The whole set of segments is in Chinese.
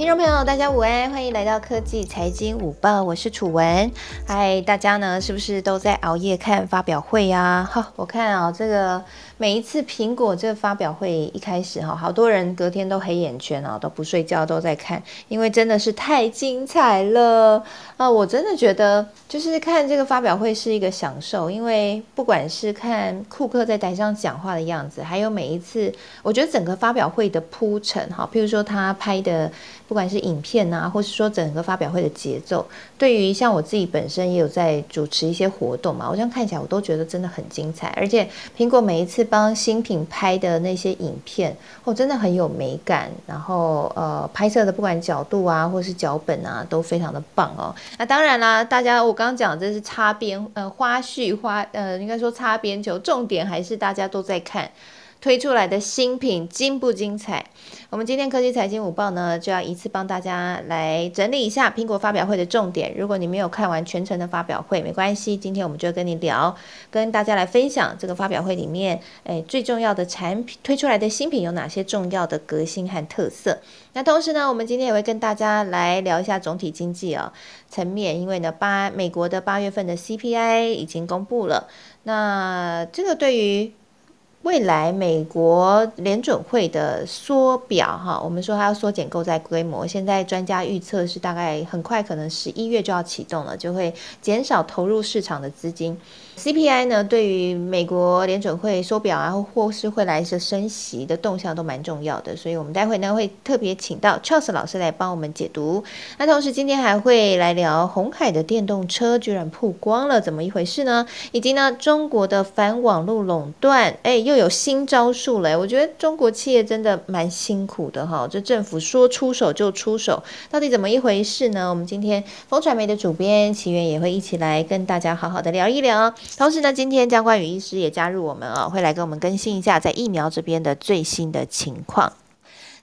听众朋友，大家午安，欢迎来到科技财经午报，我是楚文。嗨，大家呢是不是都在熬夜看发表会呀？哈，我看啊，这个每一次苹果这个发表会一开始哈，好多人隔天都黑眼圈啊，都不睡觉都在看，因为真的是太精彩了啊！我真的觉得就是看这个发表会是一个享受，因为不管是看库克在台上讲话的样子，还有每一次，我觉得整个发表会的铺陈哈，譬如说他拍的。不管是影片呐，或是说整个发表会的节奏，对于像我自己本身也有在主持一些活动嘛，我这样看起来我都觉得真的很精彩。而且苹果每一次帮新品拍的那些影片，哦，真的很有美感。然后呃，拍摄的不管角度啊，或是脚本啊，都非常的棒哦。那当然啦，大家我刚刚讲这是擦边呃花絮花呃，应该说擦边球，重点还是大家都在看。推出来的新品精不精彩？我们今天科技财经午报呢，就要一次帮大家来整理一下苹果发表会的重点。如果你没有看完全程的发表会，没关系，今天我们就跟你聊，跟大家来分享这个发表会里面，诶最重要的产品推出来的新品有哪些重要的革新和特色。那同时呢，我们今天也会跟大家来聊一下总体经济哦层面，因为呢八美国的八月份的 CPI 已经公布了，那这个对于未来美国联准会的缩表，哈，我们说它要缩减购债规模，现在专家预测是大概很快可能十一月就要启动了，就会减少投入市场的资金。CPI 呢，对于美国联准会缩表啊，或是会来一些升息的动向都蛮重要的，所以我们待会呢会特别请到 Charles 老师来帮我们解读。那同时今天还会来聊红海的电动车居然曝光了，怎么一回事呢？以及呢中国的反网络垄断，哎，又有新招数了。我觉得中国企业真的蛮辛苦的哈，这政府说出手就出手，到底怎么一回事呢？我们今天风传媒的主编奇源也会一起来跟大家好好的聊一聊。同时呢，今天江冠宇医师也加入我们啊，会来跟我们更新一下在疫苗这边的最新的情况。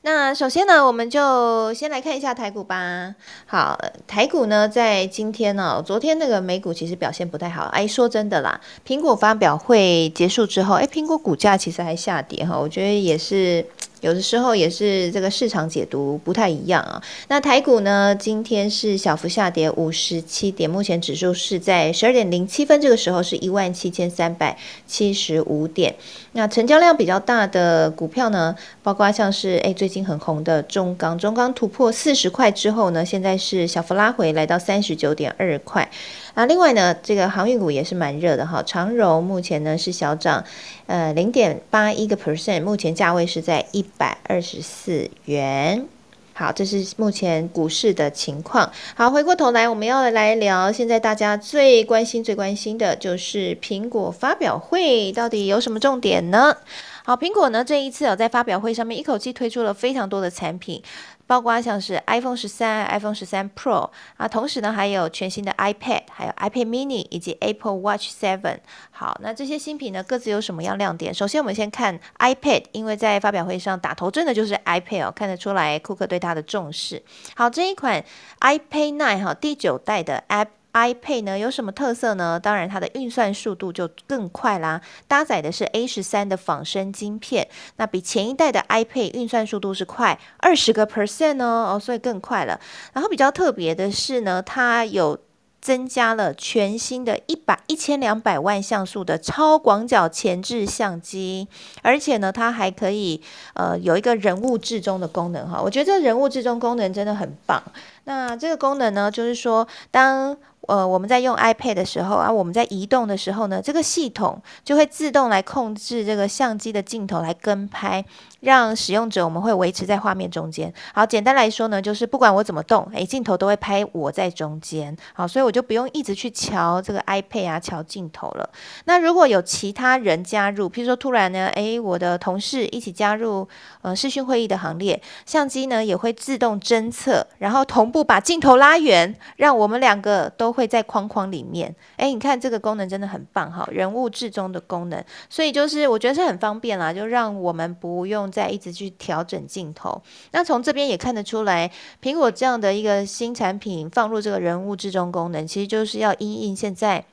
那首先呢，我们就先来看一下台股吧。好，台股呢在今天呢，昨天那个美股其实表现不太好。哎，说真的啦，苹果发表会结束之后，哎，苹果股价其实还下跌哈，我觉得也是。有的时候也是这个市场解读不太一样啊。那台股呢，今天是小幅下跌五十七点，目前指数是在十二点零七分，这个时候是一万七千三百七十五点。那成交量比较大的股票呢，包括像是诶最近很红的中钢，中钢突破四十块之后呢，现在是小幅拉回来到三十九点二块。啊，另外呢，这个航运股也是蛮热的哈，长荣目前呢是小涨，呃零点八一个 percent，目前价位是在一百二十四元。好，这是目前股市的情况。好，回过头来，我们要来聊现在大家最关心、最关心的就是苹果发表会到底有什么重点呢？好，苹果呢这一次哦，在发表会上面一口气推出了非常多的产品。包括像是 iPhone 十三、iPhone 十三 Pro 啊，同时呢还有全新的 iPad，还有 iPad Mini 以及 Apple Watch Seven。好，那这些新品呢各自有什么样亮点？首先我们先看 iPad，因为在发表会上打头阵的就是 iPad 哦，看得出来库克对它的重视。好，这一款 iPad Nine 哈，第九代的 App。iPad 呢有什么特色呢？当然，它的运算速度就更快啦。搭载的是 A 十三的仿生晶片，那比前一代的 iPad 运算速度是快二十个 percent 哦，哦，所以更快了。然后比较特别的是呢，它有增加了全新的一百一千两百万像素的超广角前置相机，而且呢，它还可以呃有一个人物至中的功能哈。我觉得这人物至中功能真的很棒。那这个功能呢，就是说当呃，我们在用 iPad 的时候啊，我们在移动的时候呢，这个系统就会自动来控制这个相机的镜头来跟拍，让使用者我们会维持在画面中间。好，简单来说呢，就是不管我怎么动，诶，镜头都会拍我在中间。好，所以我就不用一直去瞧这个 iPad 啊，瞧镜头了。那如果有其他人加入，譬如说突然呢，诶，我的同事一起加入呃视讯会议的行列，相机呢也会自动侦测，然后同步把镜头拉远，让我们两个都。会在框框里面，哎，你看这个功能真的很棒哈，人物至中的功能，所以就是我觉得是很方便啦，就让我们不用在一直去调整镜头。那从这边也看得出来，苹果这样的一个新产品放入这个人物之中功能，其实就是要因应现在。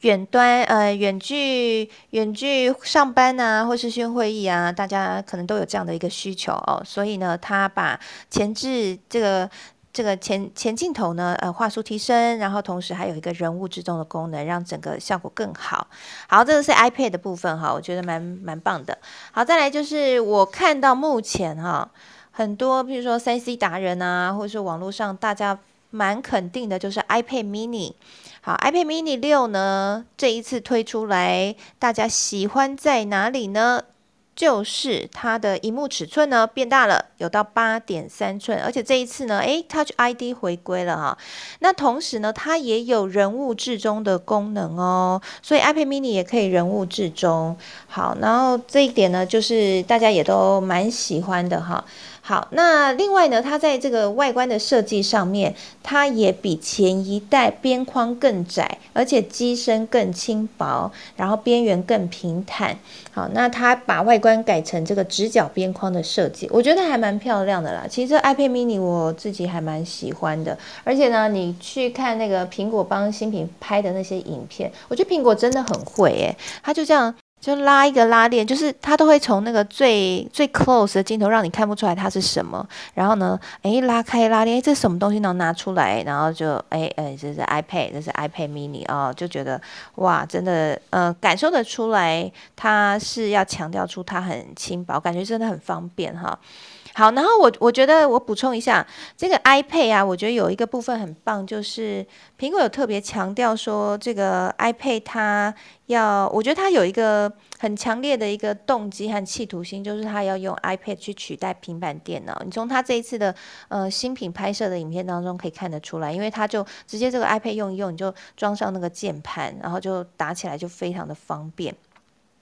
远端呃远距远距上班啊，或是讯会议啊，大家可能都有这样的一个需求哦。所以呢，他把前置这个这个前前镜头呢，呃，画素提升，然后同时还有一个人物之中的功能，让整个效果更好。好，这个是 iPad 的部分哈，我觉得蛮蛮棒的。好，再来就是我看到目前哈，很多比如说三 C 达人啊，或者是网络上大家蛮肯定的，就是 iPad Mini。好，iPad Mini 六呢，这一次推出来，大家喜欢在哪里呢？就是它的荧幕尺寸呢变大了，有到八点三寸，而且这一次呢，诶 t o u c h ID 回归了哈。那同时呢，它也有人物至中的功能哦，所以 iPad Mini 也可以人物至中。好，然后这一点呢，就是大家也都蛮喜欢的哈。好，那另外呢，它在这个外观的设计上面，它也比前一代边框更窄，而且机身更轻薄，然后边缘更平坦。好，那它把外观改成这个直角边框的设计，我觉得还蛮漂亮的啦。其实 iPad Mini 我自己还蛮喜欢的，而且呢，你去看那个苹果帮新品拍的那些影片，我觉得苹果真的很会诶，它就这样。就拉一个拉链，就是它都会从那个最最 close 的镜头，让你看不出来它是什么。然后呢，诶，拉开拉链，这什么东西能？拿出来，然后就，诶诶，这是 iPad，这是 iPad Mini 哦，就觉得哇，真的，呃，感受得出来，它是要强调出它很轻薄，感觉真的很方便哈。好，然后我我觉得我补充一下，这个 iPad 啊，我觉得有一个部分很棒，就是苹果有特别强调说，这个 iPad 它要，我觉得它有一个很强烈的一个动机和企图心，就是它要用 iPad 去取代平板电脑。你从它这一次的呃新品拍摄的影片当中可以看得出来，因为它就直接这个 iPad 用一用，你就装上那个键盘，然后就打起来就非常的方便。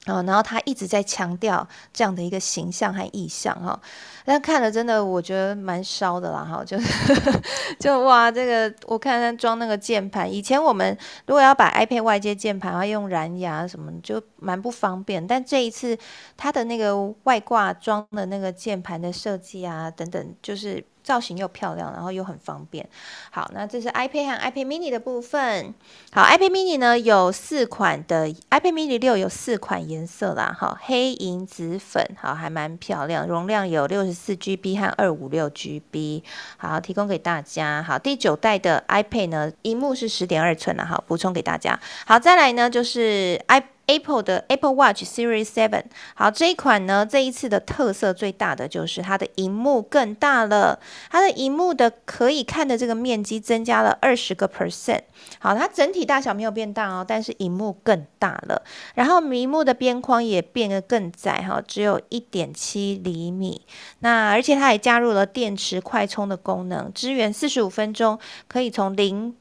啊，然后他一直在强调这样的一个形象和意象哈，但看了真的我觉得蛮烧的啦哈，就是就哇，这个我看他装那个键盘，以前我们如果要把 iPad 外接键盘要用蓝牙什么，就蛮不方便，但这一次它的那个外挂装的那个键盘的设计啊等等，就是。造型又漂亮，然后又很方便。好，那这是 iPad 和 iPad Mini 的部分。好，iPad Mini 呢有四款的，iPad Mini 六有四款颜色啦。好，黑、银、紫、粉，好，还蛮漂亮。容量有六十四 GB 和二五六 GB。好，提供给大家。好，第九代的 iPad 呢，荧幕是十点二寸了。好，补充给大家。好，再来呢就是 iP。Apple 的 Apple Watch Series Seven，好，这一款呢，这一次的特色最大的就是它的荧幕更大了，它的荧幕的可以看的这个面积增加了二十个 percent，好，它整体大小没有变大哦，但是荧幕更大了，然后屏幕的边框也变得更窄哈，只有一点七厘米，那而且它也加入了电池快充的功能，支援四十五分钟可以从零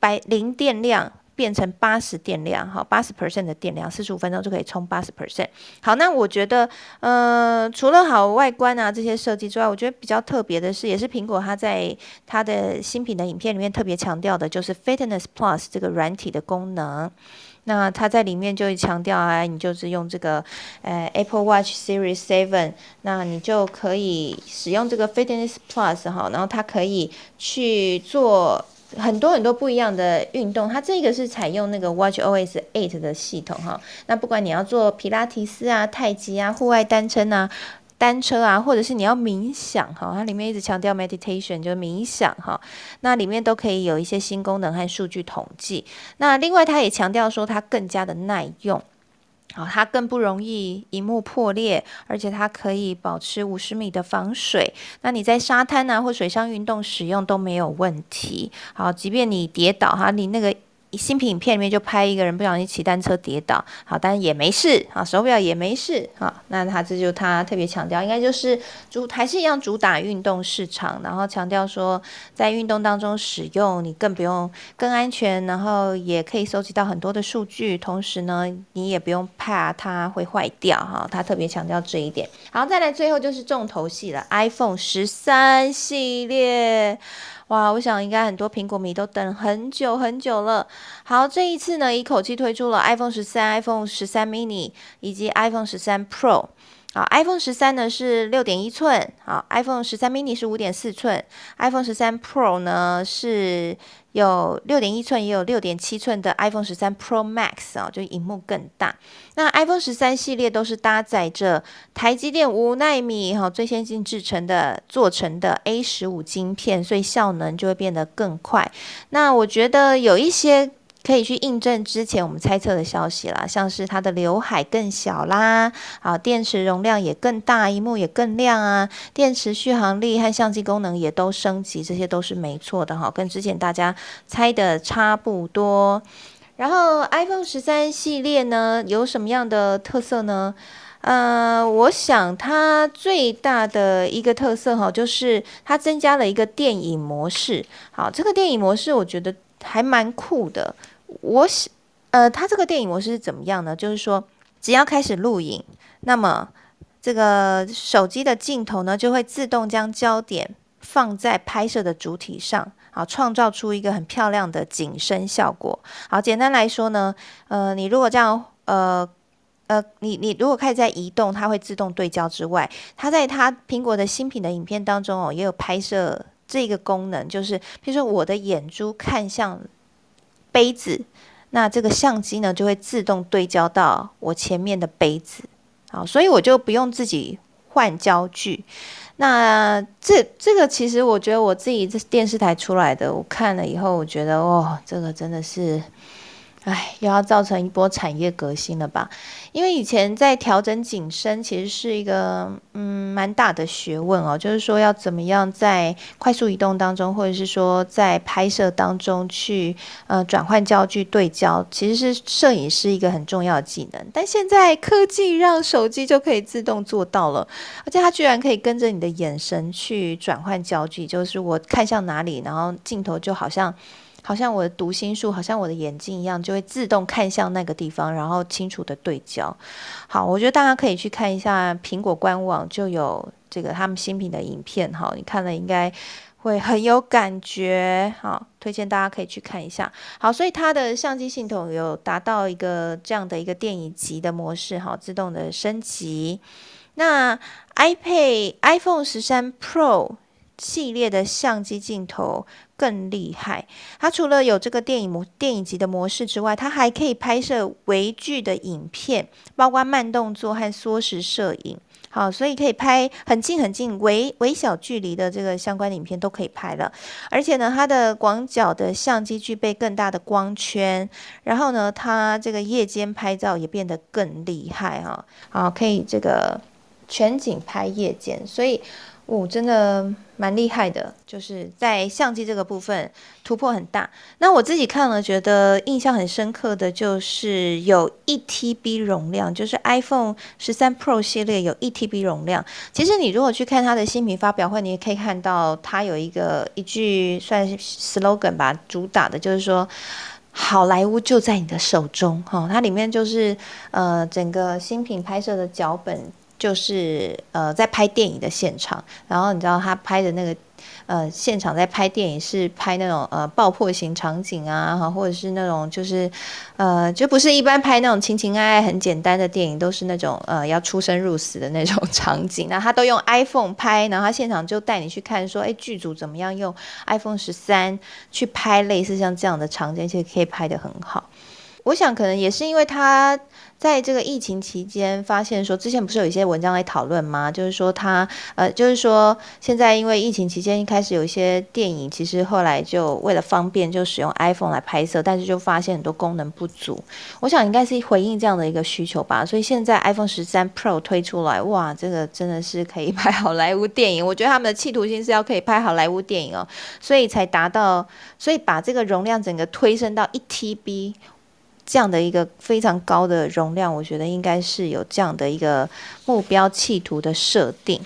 百零电量。变成八十电量，哈，八十 percent 的电量，四十五分钟就可以充八十 percent。好，那我觉得，呃，除了好外观啊这些设计之外，我觉得比较特别的是，也是苹果它在它的新品的影片里面特别强调的，就是 Fitness Plus 这个软体的功能。那它在里面就会强调啊，你就是用这个呃 Apple Watch Series Seven，那你就可以使用这个 Fitness Plus 哈，然后它可以去做。很多很多不一样的运动，它这个是采用那个 Watch OS 8的系统哈。那不管你要做皮拉提斯啊、太极啊、户外单车啊、单车啊，或者是你要冥想哈，它里面一直强调 meditation 就冥想哈。那里面都可以有一些新功能和数据统计。那另外它也强调说它更加的耐用。好，它更不容易荧幕破裂，而且它可以保持五十米的防水。那你在沙滩啊或水上运动使用都没有问题。好，即便你跌倒哈，你那个。新品影片里面就拍一个人不小心骑单车跌倒，好，但也没事啊，手表也没事啊。那他这就他特别强调，应该就是主还是一样主打运动市场，然后强调说在运动当中使用你更不用更安全，然后也可以收集到很多的数据，同时呢你也不用怕它会坏掉哈。他特别强调这一点。好，再来最后就是重头戏了，iPhone 十三系列。哇，我想应该很多苹果迷都等很久很久了。好，这一次呢，一口气推出了 iPhone 十三、iPhone 十三 mini 以及 iPhone 十三 Pro。好，iPhone 十三呢是六点一寸，好，iPhone 十三 mini 是五点四寸，iPhone 十三 Pro 呢是有六点一寸，也有六点七寸的 iPhone 十三 Pro Max 啊，就荧幕更大。那 iPhone 十三系列都是搭载着台积电五纳米哈最先进制成的做成的 A 十五晶片，所以效能就会变得更快。那我觉得有一些。可以去印证之前我们猜测的消息啦，像是它的刘海更小啦，啊，电池容量也更大，荧幕也更亮啊，电池续航力和相机功能也都升级，这些都是没错的哈，跟之前大家猜的差不多。然后 iPhone 十三系列呢有什么样的特色呢？呃，我想它最大的一个特色哈，就是它增加了一个电影模式。好，这个电影模式我觉得还蛮酷的。我想，呃，它这个电影模式是怎么样呢？就是说，只要开始录影，那么这个手机的镜头呢，就会自动将焦点放在拍摄的主体上，好，创造出一个很漂亮的景深效果。好，简单来说呢，呃，你如果这样，呃，呃，你你如果开始在移动，它会自动对焦之外，它在它苹果的新品的影片当中哦，也有拍摄这个功能，就是比如说我的眼珠看向。杯子，那这个相机呢就会自动对焦到我前面的杯子，好，所以我就不用自己换焦距。那这这个其实我觉得我自己这电视台出来的，我看了以后，我觉得哦，这个真的是。唉，又要造成一波产业革新了吧？因为以前在调整景深，其实是一个嗯蛮大的学问哦。就是说要怎么样在快速移动当中，或者是说在拍摄当中去呃转换焦距对焦，其实是摄影师一个很重要的技能。但现在科技让手机就可以自动做到了，而且它居然可以跟着你的眼神去转换焦距，就是我看向哪里，然后镜头就好像。好像我的读心术，好像我的眼睛一样，就会自动看向那个地方，然后清楚的对焦。好，我觉得大家可以去看一下苹果官网，就有这个他们新品的影片。哈，你看了应该会很有感觉。好，推荐大家可以去看一下。好，所以它的相机系统有达到一个这样的一个电影级的模式，哈，自动的升级。那 iPad iPhone 十三 Pro 系列的相机镜头。更厉害，它除了有这个电影模电影级的模式之外，它还可以拍摄微距的影片，包括慢动作和缩时摄影。好，所以可以拍很近很近、微微小距离的这个相关的影片都可以拍了。而且呢，它的广角的相机具备更大的光圈，然后呢，它这个夜间拍照也变得更厉害哈。好，可以这个全景拍夜间，所以。哦，真的蛮厉害的，就是在相机这个部分突破很大。那我自己看了，觉得印象很深刻的就是有一 TB 容量，就是 iPhone 十三 Pro 系列有一 TB 容量。其实你如果去看它的新品发表会，你也可以看到它有一个一句算是 slogan 吧，主打的就是说好莱坞就在你的手中哈。它里面就是呃整个新品拍摄的脚本。就是呃，在拍电影的现场，然后你知道他拍的那个呃现场在拍电影是拍那种呃爆破型场景啊，或者是那种就是呃就不是一般拍那种情情爱爱很简单的电影，都是那种呃要出生入死的那种 场景。那他都用 iPhone 拍，然后他现场就带你去看，说哎剧组怎么样用 iPhone 十三去拍类似像这样的场景，其实可以拍得很好。我想可能也是因为他。在这个疫情期间，发现说之前不是有一些文章来讨论吗？就是说他呃，就是说现在因为疫情期间一开始有一些电影，其实后来就为了方便就使用 iPhone 来拍摄，但是就发现很多功能不足。我想应该是回应这样的一个需求吧。所以现在 iPhone 十三 Pro 推出来，哇，这个真的是可以拍好莱坞电影。我觉得他们的企图心是要可以拍好莱坞电影哦，所以才达到，所以把这个容量整个推升到一 TB。这样的一个非常高的容量，我觉得应该是有这样的一个目标企图的设定。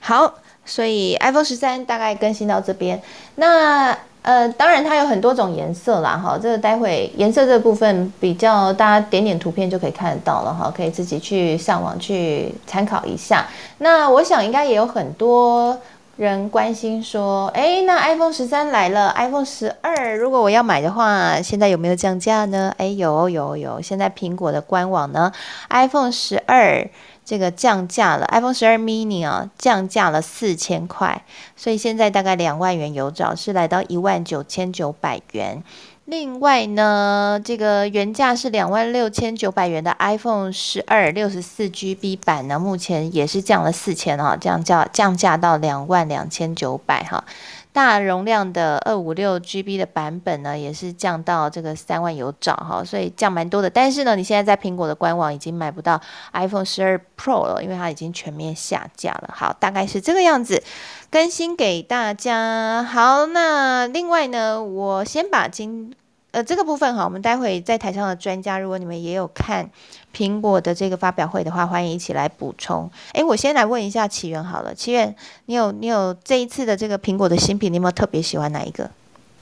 好，所以 iPhone 十三大概更新到这边。那呃，当然它有很多种颜色啦，哈，这个待会颜色这部分比较大家点点图片就可以看得到了，哈，可以自己去上网去参考一下。那我想应该也有很多。人关心说：“哎，那 iPhone 十三来了，iPhone 十二如果我要买的话，现在有没有降价呢？哎，有有有，现在苹果的官网呢，iPhone 十二这个降价了，iPhone 十二 mini 啊，降价了四千块，所以现在大概两万元有找，是来到一万九千九百元。另外呢，这个原价是两万六千九百元的 iPhone 十二六十四 GB 版呢，目前也是降了四千啊，降价降价到两万两千九百哈。大容量的二五六 GB 的版本呢，也是降到这个三万有找哈，所以降蛮多的。但是呢，你现在在苹果的官网已经买不到 iPhone 十二 Pro 了，因为它已经全面下架了。好，大概是这个样子，更新给大家。好，那另外呢，我先把今呃，这个部分哈，我们待会在台上的专家，如果你们也有看苹果的这个发表会的话，欢迎一起来补充。诶，我先来问一下奇源好了，奇源，你有你有这一次的这个苹果的新品，你有没有特别喜欢哪一个？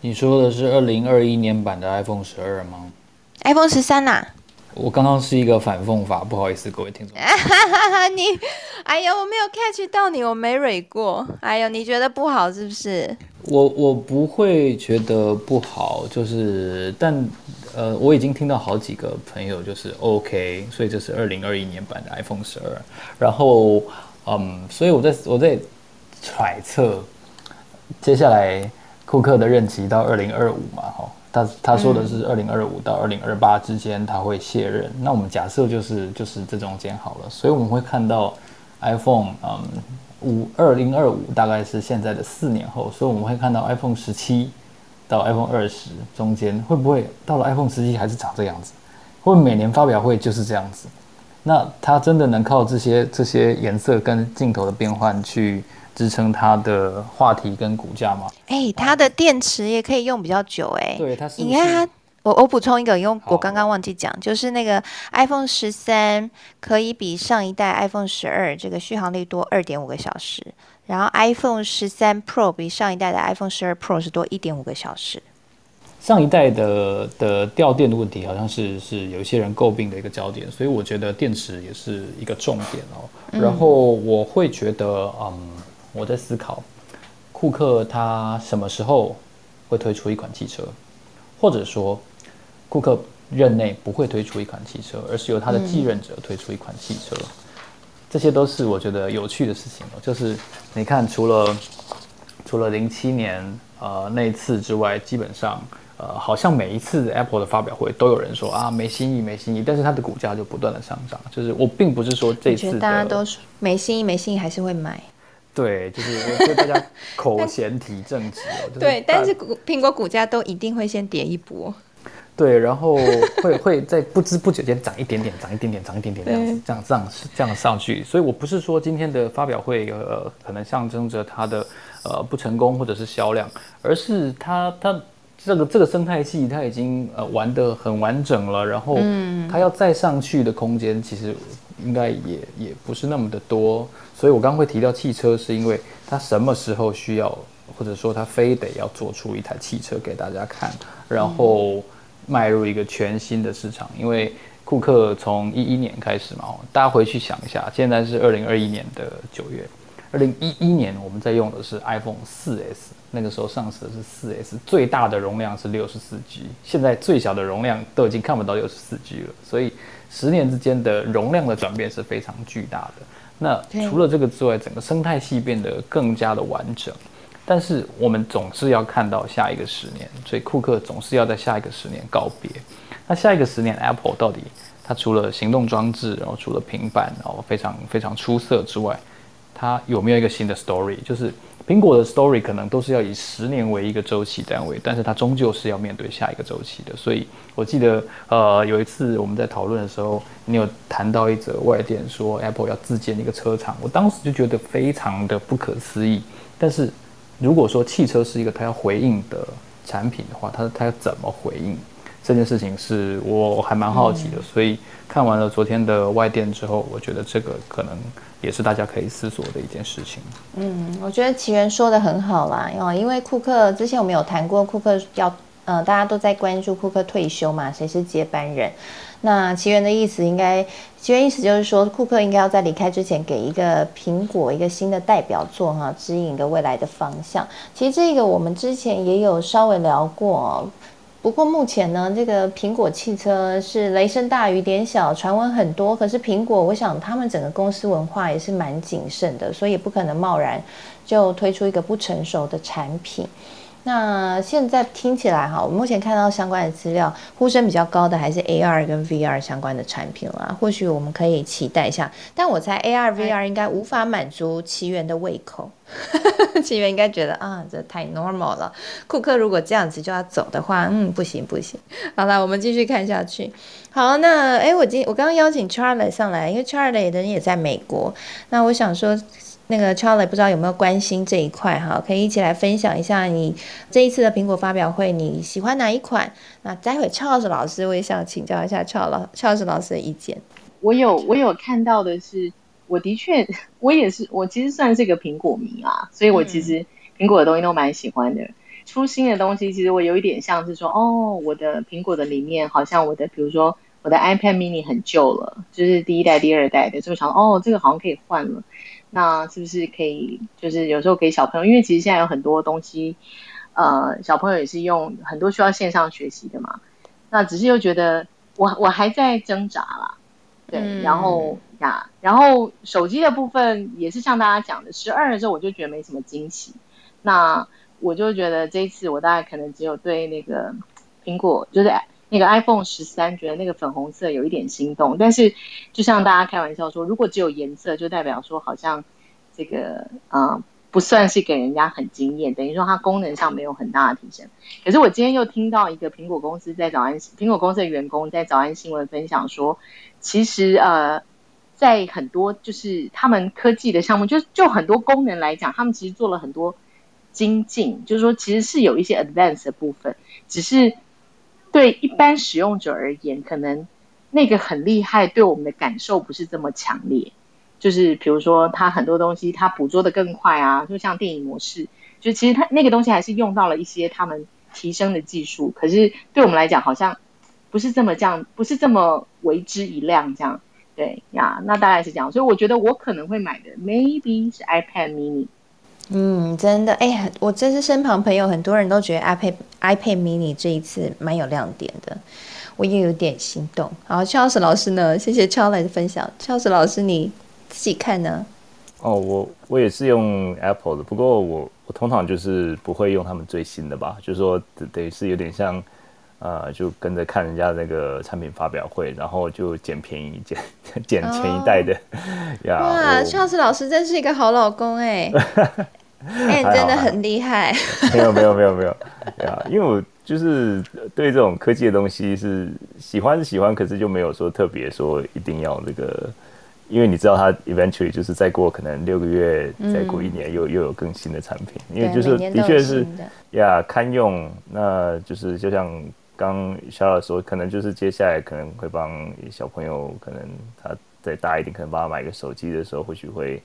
你说的是二零二一年版的 iPhone 十二吗？iPhone 十三呐。我刚刚是一个反讽法，不好意思，各位听众。你，哎呀，我没有 catch 到你，我没蕊过。哎呦，你觉得不好是不是？我我不会觉得不好，就是，但呃，我已经听到好几个朋友就是 OK，所以这是二零二一年版的 iPhone 十二。然后，嗯，所以我在我在揣测，接下来库克的任期到二零二五嘛，哈。他他说的是二零二五到二零二八之间他会卸任，那我们假设就是就是这中间好了，所以我们会看到 iPhone 嗯五二零二五大概是现在的四年后，所以我们会看到 iPhone 十七到 iPhone 二十中间会不会到了 iPhone 十七还是长这样子？会每年发表会就是这样子？那它真的能靠这些这些颜色跟镜头的变换去？支撑它的话题跟股价吗？哎，它的电池也可以用比较久哎。对，它是。你看它，我我补充一个，因为我刚刚忘记讲，就是那个 iPhone 十三可以比上一代 iPhone 十二这个续航力多二点五个小时，然后 iPhone 十三 Pro 比上一代的 iPhone 十二 Pro 是多一点五个小时。上一代的的掉电的问题，好像是是有一些人诟病的一个焦点，所以我觉得电池也是一个重点哦。然后我会觉得，嗯。我在思考，库克他什么时候会推出一款汽车，或者说，库克任内不会推出一款汽车，而是由他的继任者推出一款汽车，这些都是我觉得有趣的事情。就是你看，除了除了零七年呃那次之外，基本上呃好像每一次 Apple 的发表会都有人说啊没新意没新意，但是它的股价就不断的上涨。就是我并不是说这次大家都没新意没新意还是会买。对，就是我觉得大家 口嫌体正直哦。对，但是股苹果股价都一定会先跌一波。对，然后会会在不知不觉间涨一点点，涨一点点，涨一点点这样子，这样这样这样上去。所以我不是说今天的发表会呃可能象征着它的呃不成功或者是销量，而是它它这个这个生态系它已经呃玩的很完整了，然后它要再上去的空间其实应该也也不是那么的多。所以，我刚刚会提到汽车，是因为它什么时候需要，或者说它非得要做出一台汽车给大家看，然后迈入一个全新的市场。因为库克从一一年开始嘛，大家回去想一下，现在是二零二一年的九月，二零一一年我们在用的是 iPhone 四 S，那个时候上市的是四 S，最大的容量是六十四 G，现在最小的容量都已经看不到六十四 G 了，所以十年之间的容量的转变是非常巨大的。那除了这个之外，整个生态系变得更加的完整，但是我们总是要看到下一个十年，所以库克总是要在下一个十年告别。那下一个十年，Apple 到底它除了行动装置，然后除了平板，然后非常非常出色之外，它有没有一个新的 story？就是。苹果的 story 可能都是要以十年为一个周期单位，但是它终究是要面对下一个周期的。所以我记得，呃，有一次我们在讨论的时候，你有谈到一则外电说 Apple 要自建一个车厂，我当时就觉得非常的不可思议。但是如果说汽车是一个它要回应的产品的话，它它要怎么回应？这件事情是我还蛮好奇的，所以看完了昨天的外电之后，我觉得这个可能也是大家可以思索的一件事情。嗯，我觉得奇源说的很好啦，哦，因为库克之前我们有谈过，库克要，呃，大家都在关注库克退休嘛，谁是接班人？那奇源的意思应该，奇源意思就是说，库克应该要在离开之前给一个苹果一个新的代表作哈，指引一个未来的方向。其实这个我们之前也有稍微聊过。不过目前呢，这个苹果汽车是雷声大雨点小，传闻很多。可是苹果，我想他们整个公司文化也是蛮谨慎的，所以不可能贸然就推出一个不成熟的产品。那现在听起来哈，我目前看到相关的资料，呼声比较高的还是 AR 跟 VR 相关的产品啦。或许我们可以期待一下，但我猜 AR、VR 应该无法满足奇缘的胃口。奇缘应该觉得啊，这太 normal 了。库克如果这样子就要走的话，嗯，不行不行。好了，我们继续看下去。好，那哎，我今我刚刚邀请 Charlie 上来，因为 Charlie 的人也在美国。那我想说。那个 Charlie 不知道有没有关心这一块哈，可以一起来分享一下你这一次的苹果发表会你喜欢哪一款？那待会 Charles 老师我也想请教一下 Charles Charles 老师的意见。我有我有看到的是，我的确我也是我其实算是一个苹果迷啊，所以我其实苹果的东西都蛮喜欢的。出新的东西，其实我有一点像是说，哦，我的苹果的里面好像我的比如说我的 iPad mini 很旧了，就是第一代第二代的，就想哦这个好像可以换了。那是不是可以，就是有时候给小朋友，因为其实现在有很多东西，呃，小朋友也是用很多需要线上学习的嘛。那只是又觉得我我还在挣扎啦，对，然后呀，然后手机的部分也是像大家讲的，十二的时候我就觉得没什么惊喜。那我就觉得这一次我大概可能只有对那个苹果，就是。那个 iPhone 十三，觉得那个粉红色有一点心动，但是就像大家开玩笑说，如果只有颜色，就代表说好像这个啊不算是给人家很惊艳，等于说它功能上没有很大的提升。可是我今天又听到一个苹果公司在早安，苹果公司的员工在早安新闻分享说，其实呃在很多就是他们科技的项目，就就很多功能来讲，他们其实做了很多精进，就是说其实是有一些 advanced 的部分，只是。对一般使用者而言，可能那个很厉害，对我们的感受不是这么强烈。就是比如说，它很多东西它捕捉的更快啊，就像电影模式，就其实它那个东西还是用到了一些他们提升的技术。可是对我们来讲，好像不是这么这样，不是这么为之一亮这样。对呀，那大概是这样。所以我觉得我可能会买的，maybe 是 iPad Mini。嗯，真的，哎，我真是身旁朋友很多人都觉得 iPad iPad Mini 这一次蛮有亮点的，我也有点心动。好邱老师老师呢？谢谢邱老师的分享。邱老师老师，你自己看呢？哦，我我也是用 Apple 的，不过我我通常就是不会用他们最新的吧，就是说等于是有点像，呃，就跟着看人家那个产品发表会，然后就捡便宜，捡捡前一代的呀。哇，Charles 老师真是一个好老公哎。哎，真的很厉害！没有没有没有没有，对啊，因为我就是对这种科技的东西是喜欢是喜欢，可是就没有说特别说一定要这个，因为你知道它 eventually 就是再过可能六个月，再过一年又又有更新的产品，因为就是的确是呀堪用，那就是就像刚小小说，可能就是接下来可能会帮小朋友，可能他再大一点，可能帮他买个手机的时候，或许会。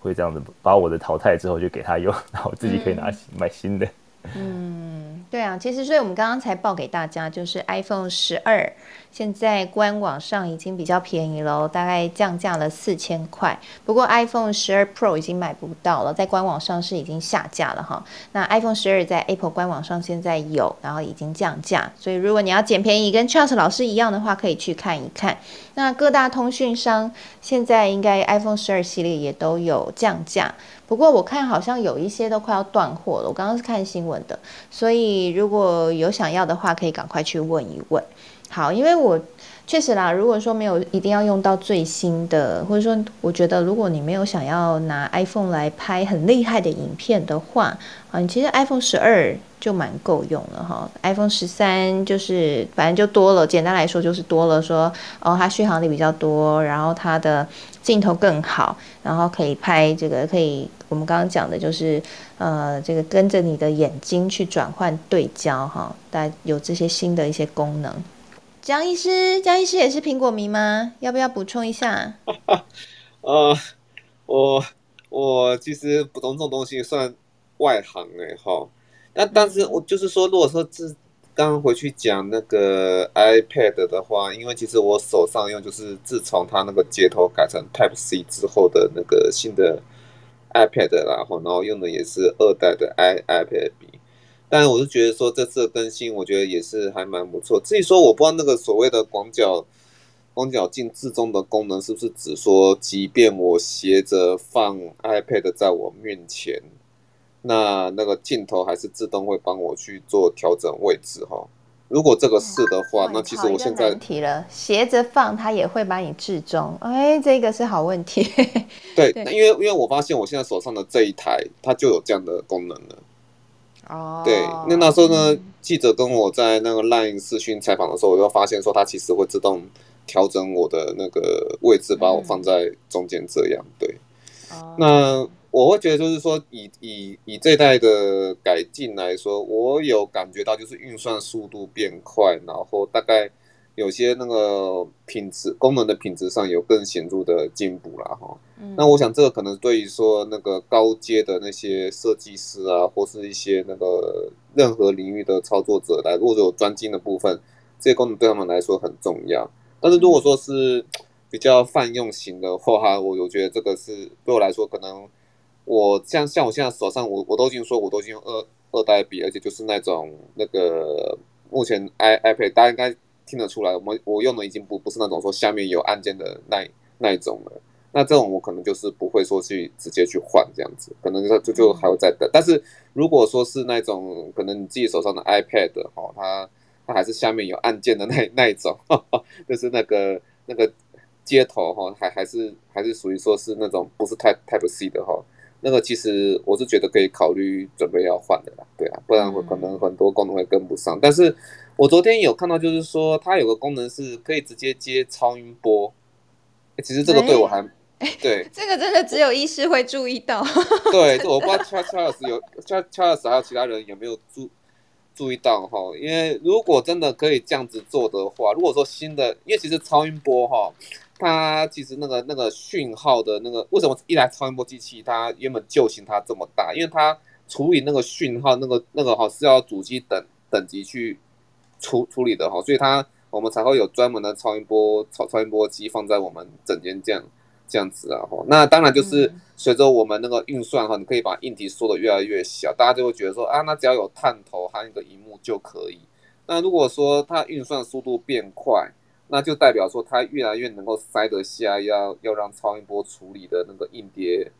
会这样子把我的淘汰之后就给他用，然后自己可以拿买新的。嗯，对啊，其实所以我们刚刚才报给大家，就是 iPhone 十二。现在官网上已经比较便宜了，大概降价了四千块。不过 iPhone 十二 Pro 已经买不到了，在官网上是已经下架了哈。那 iPhone 十二在 Apple 官网上现在有，然后已经降价。所以如果你要捡便宜，跟 Charles 老师一样的话，可以去看一看。那各大通讯商现在应该 iPhone 十二系列也都有降价。不过我看好像有一些都快要断货了，我刚刚是看新闻的。所以如果有想要的话，可以赶快去问一问。好，因为我确实啦，如果说没有一定要用到最新的，或者说我觉得如果你没有想要拿 iPhone 来拍很厉害的影片的话，啊，你其实 iPhone 十二就蛮够用了哈。iPhone 十三就是反正就多了，简单来说就是多了说哦，它续航力比较多，然后它的镜头更好，然后可以拍这个可以我们刚刚讲的就是呃这个跟着你的眼睛去转换对焦哈，大家有这些新的一些功能。江医师，江医师也是苹果迷吗？要不要补充一下？呃，我我其实不懂这种东西，算外行哎哈。但但是我就是说，如果说自刚刚回去讲那个 iPad 的话，因为其实我手上用就是自从它那个接头改成 Type C 之后的那个新的 iPad，然后然后用的也是二代的 i iPad 笔。但我是觉得说这次的更新，我觉得也是还蛮不错。至于说我不知道那个所谓的广角广角镜自中的功能是不是只说，即便我斜着放 iPad 在我面前，那那个镜头还是自动会帮我去做调整位置哈。如果这个是的话，那其实我现在提了斜着放，它也会把你置中。哎，这个是好问题。对，因为因为我发现我现在手上的这一台，它就有这样的功能了。哦，对，那那时候呢，记者跟我在那个 Line 视讯采访的时候，我就发现说，它其实会自动调整我的那个位置，把我放在中间这样。对，那。我会觉得就是说，以以以这代的改进来说，我有感觉到就是运算速度变快，然后大概有些那个品质功能的品质上有更显著的进步了哈。那我想这个可能对于说那个高阶的那些设计师啊，或是一些那个任何领域的操作者来，如果有专精的部分，这些功能对他们来说很重要。但是如果说是比较泛用型的话，我我觉得这个是对我来说可能。我像像我现在手上，我我都已经说，我都已经用二二代笔，而且就是那种那个目前 i iPad 大家应该听得出来，我们我用的已经不不是那种说下面有按键的那那一种了。那这种我可能就是不会说去直接去换这样子，可能就就还会再等。但是如果说是那种可能你自己手上的 iPad 哈，它它还是下面有按键的那那一种，就是那个那个接头哈，还还是还是属于说是那种不是 Type Type C 的哈。那个其实我是觉得可以考虑准备要换的啦，对啊，不然可能很多功能会跟不上。但是我昨天有看到，就是说它有个功能是可以直接接超音波，其实这个对我还 对，这个真的只有医师会注意到。对，我不知道乔乔老师有乔乔老师还有其他人有没有注注意到哈？因为如果真的可以这样子做的话，如果说新的，因为其实超音波哈。它其实那个那个讯号的那个为什么一台超音波机器它原本旧型它这么大？因为它处理那个讯号那个那个哈是要主机等等级去处处理的哈，所以它我们才会有专门的超音波超超音波机放在我们整间这样这样子啊哈。那当然就是随着我们那个运算哈，你可以把硬体缩的越来越小，大家就会觉得说啊，那只要有探头和一个荧幕就可以。那如果说它运算速度变快，那就代表说，它越来越能够塞得下要要让超音波处理的那个硬碟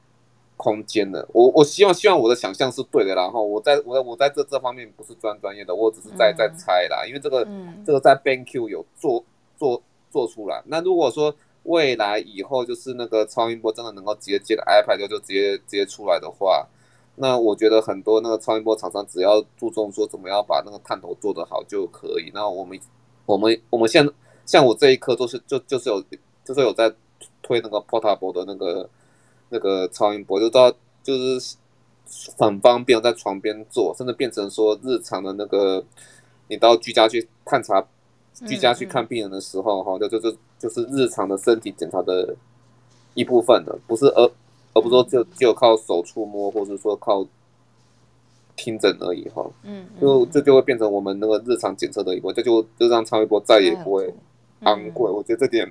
空间了。我我希望希望我的想象是对的，然后我在我我在这这方面不是专专业的，我只是在在猜啦。因为这个这个在 BenQ 有做做做出来。那如果说未来以后就是那个超音波真的能够直接接个 iPad 就就直接直接出来的话，那我觉得很多那个超音波厂商只要注重说怎么样把那个探头做得好就可以。那我们我们我们现在。像我这一颗都是就就是有就是有在推那个 portable 的那个那个超音波，就到就是很方便在床边做，甚至变成说日常的那个你到居家去探查居家去看病人的时候哈，就就就就是日常的身体检查的一部分的，不是而而不是说就只有靠手触摸或者说靠听诊而已哈，嗯，就这就会变成我们那个日常检测的一部分，这就就让超音波再也不会。昂贵，我觉得这点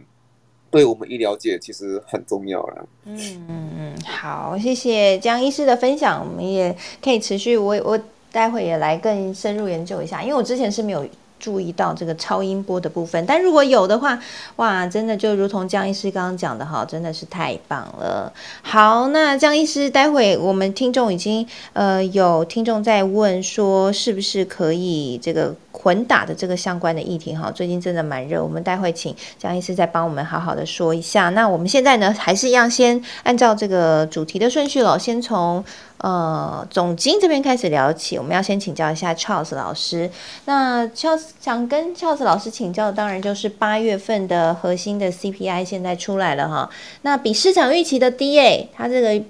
对我们医疗界其实很重要了。嗯嗯嗯，好，谢谢江医师的分享，我们也可以持续，我我待会也来更深入研究一下，因为我之前是没有。注意到这个超音波的部分，但如果有的话，哇，真的就如同江医师刚刚讲的哈，真的是太棒了。好，那江医师，待会我们听众已经呃有听众在问说，是不是可以这个混打的这个相关的议题哈？最近真的蛮热，我们待会请江医师再帮我们好好的说一下。那我们现在呢，还是一样先按照这个主题的顺序了，先从。呃，总经这边开始聊起，我们要先请教一下 Charles 老师。那 Charles 想跟俏子老师请教的，当然就是八月份的核心的 CPI 现在出来了哈。那比市场预期的低诶，它这个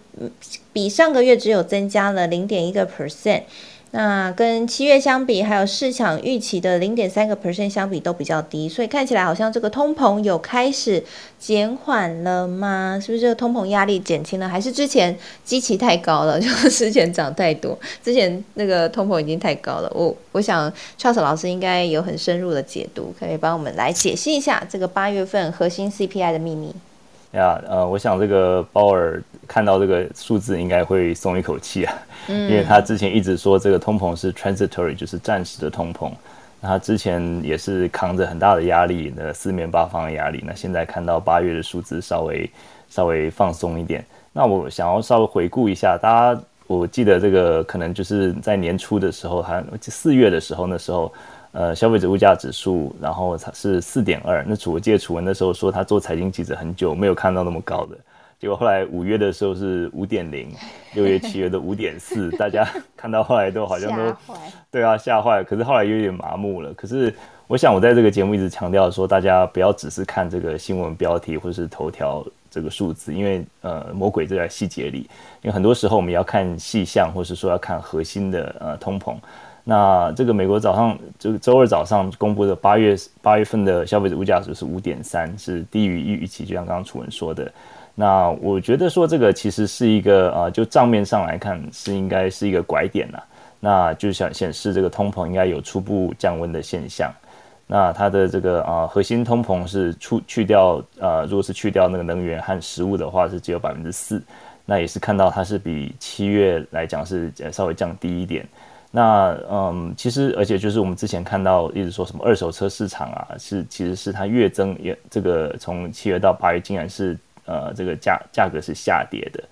比上个月只有增加了零点一个 percent。那跟七月相比，还有市场预期的零点三个 percent 相比都比较低，所以看起来好像这个通膨有开始减缓了吗？是不是这个通膨压力减轻了？还是之前基期太高了，就之前涨太多，之前那个通膨已经太高了？我我想 Charles 老师应该有很深入的解读，可以帮我们来解析一下这个八月份核心 CPI 的秘密。呀，呃，我想这个鲍尔看到这个数字应该会松一口气啊，因为他之前一直说这个通膨是 transitory，就是暂时的通膨。那他之前也是扛着很大的压力那四面八方的压力。那现在看到八月的数字稍微稍微放松一点，那我想要稍微回顾一下，大家我记得这个可能就是在年初的时候，还四月的时候，那时候。呃，消费者物价指数，然后它是四点二。那楚介楚文的时候说，他做财经记者很久，没有看到那么高的。结果后来五月的时候是五点零，六月、七月的五点四，大家看到后来都好像都对啊吓坏。可是后来有点麻木了。可是我想，我在这个节目一直强调说，大家不要只是看这个新闻标题或者是头条这个数字，因为呃，魔鬼就在细节里。因为很多时候我们要看细项，或是说要看核心的呃通膨。那这个美国早上，这个周二早上公布的八月八月份的消费者物价指数是五点三，是低于预期，就像刚刚楚文说的。那我觉得说这个其实是一个啊，就账面上来看是应该是一个拐点呐。那就想显示这个通膨应该有初步降温的现象。那它的这个啊核心通膨是出去掉呃，如果是去掉那个能源和食物的话，是只有百分之四。那也是看到它是比七月来讲是稍微降低一点。那嗯，其实而且就是我们之前看到一直说什么二手车市场啊，是其实是它月增也这个从七月到八月竟然是呃这个价价格是下跌的。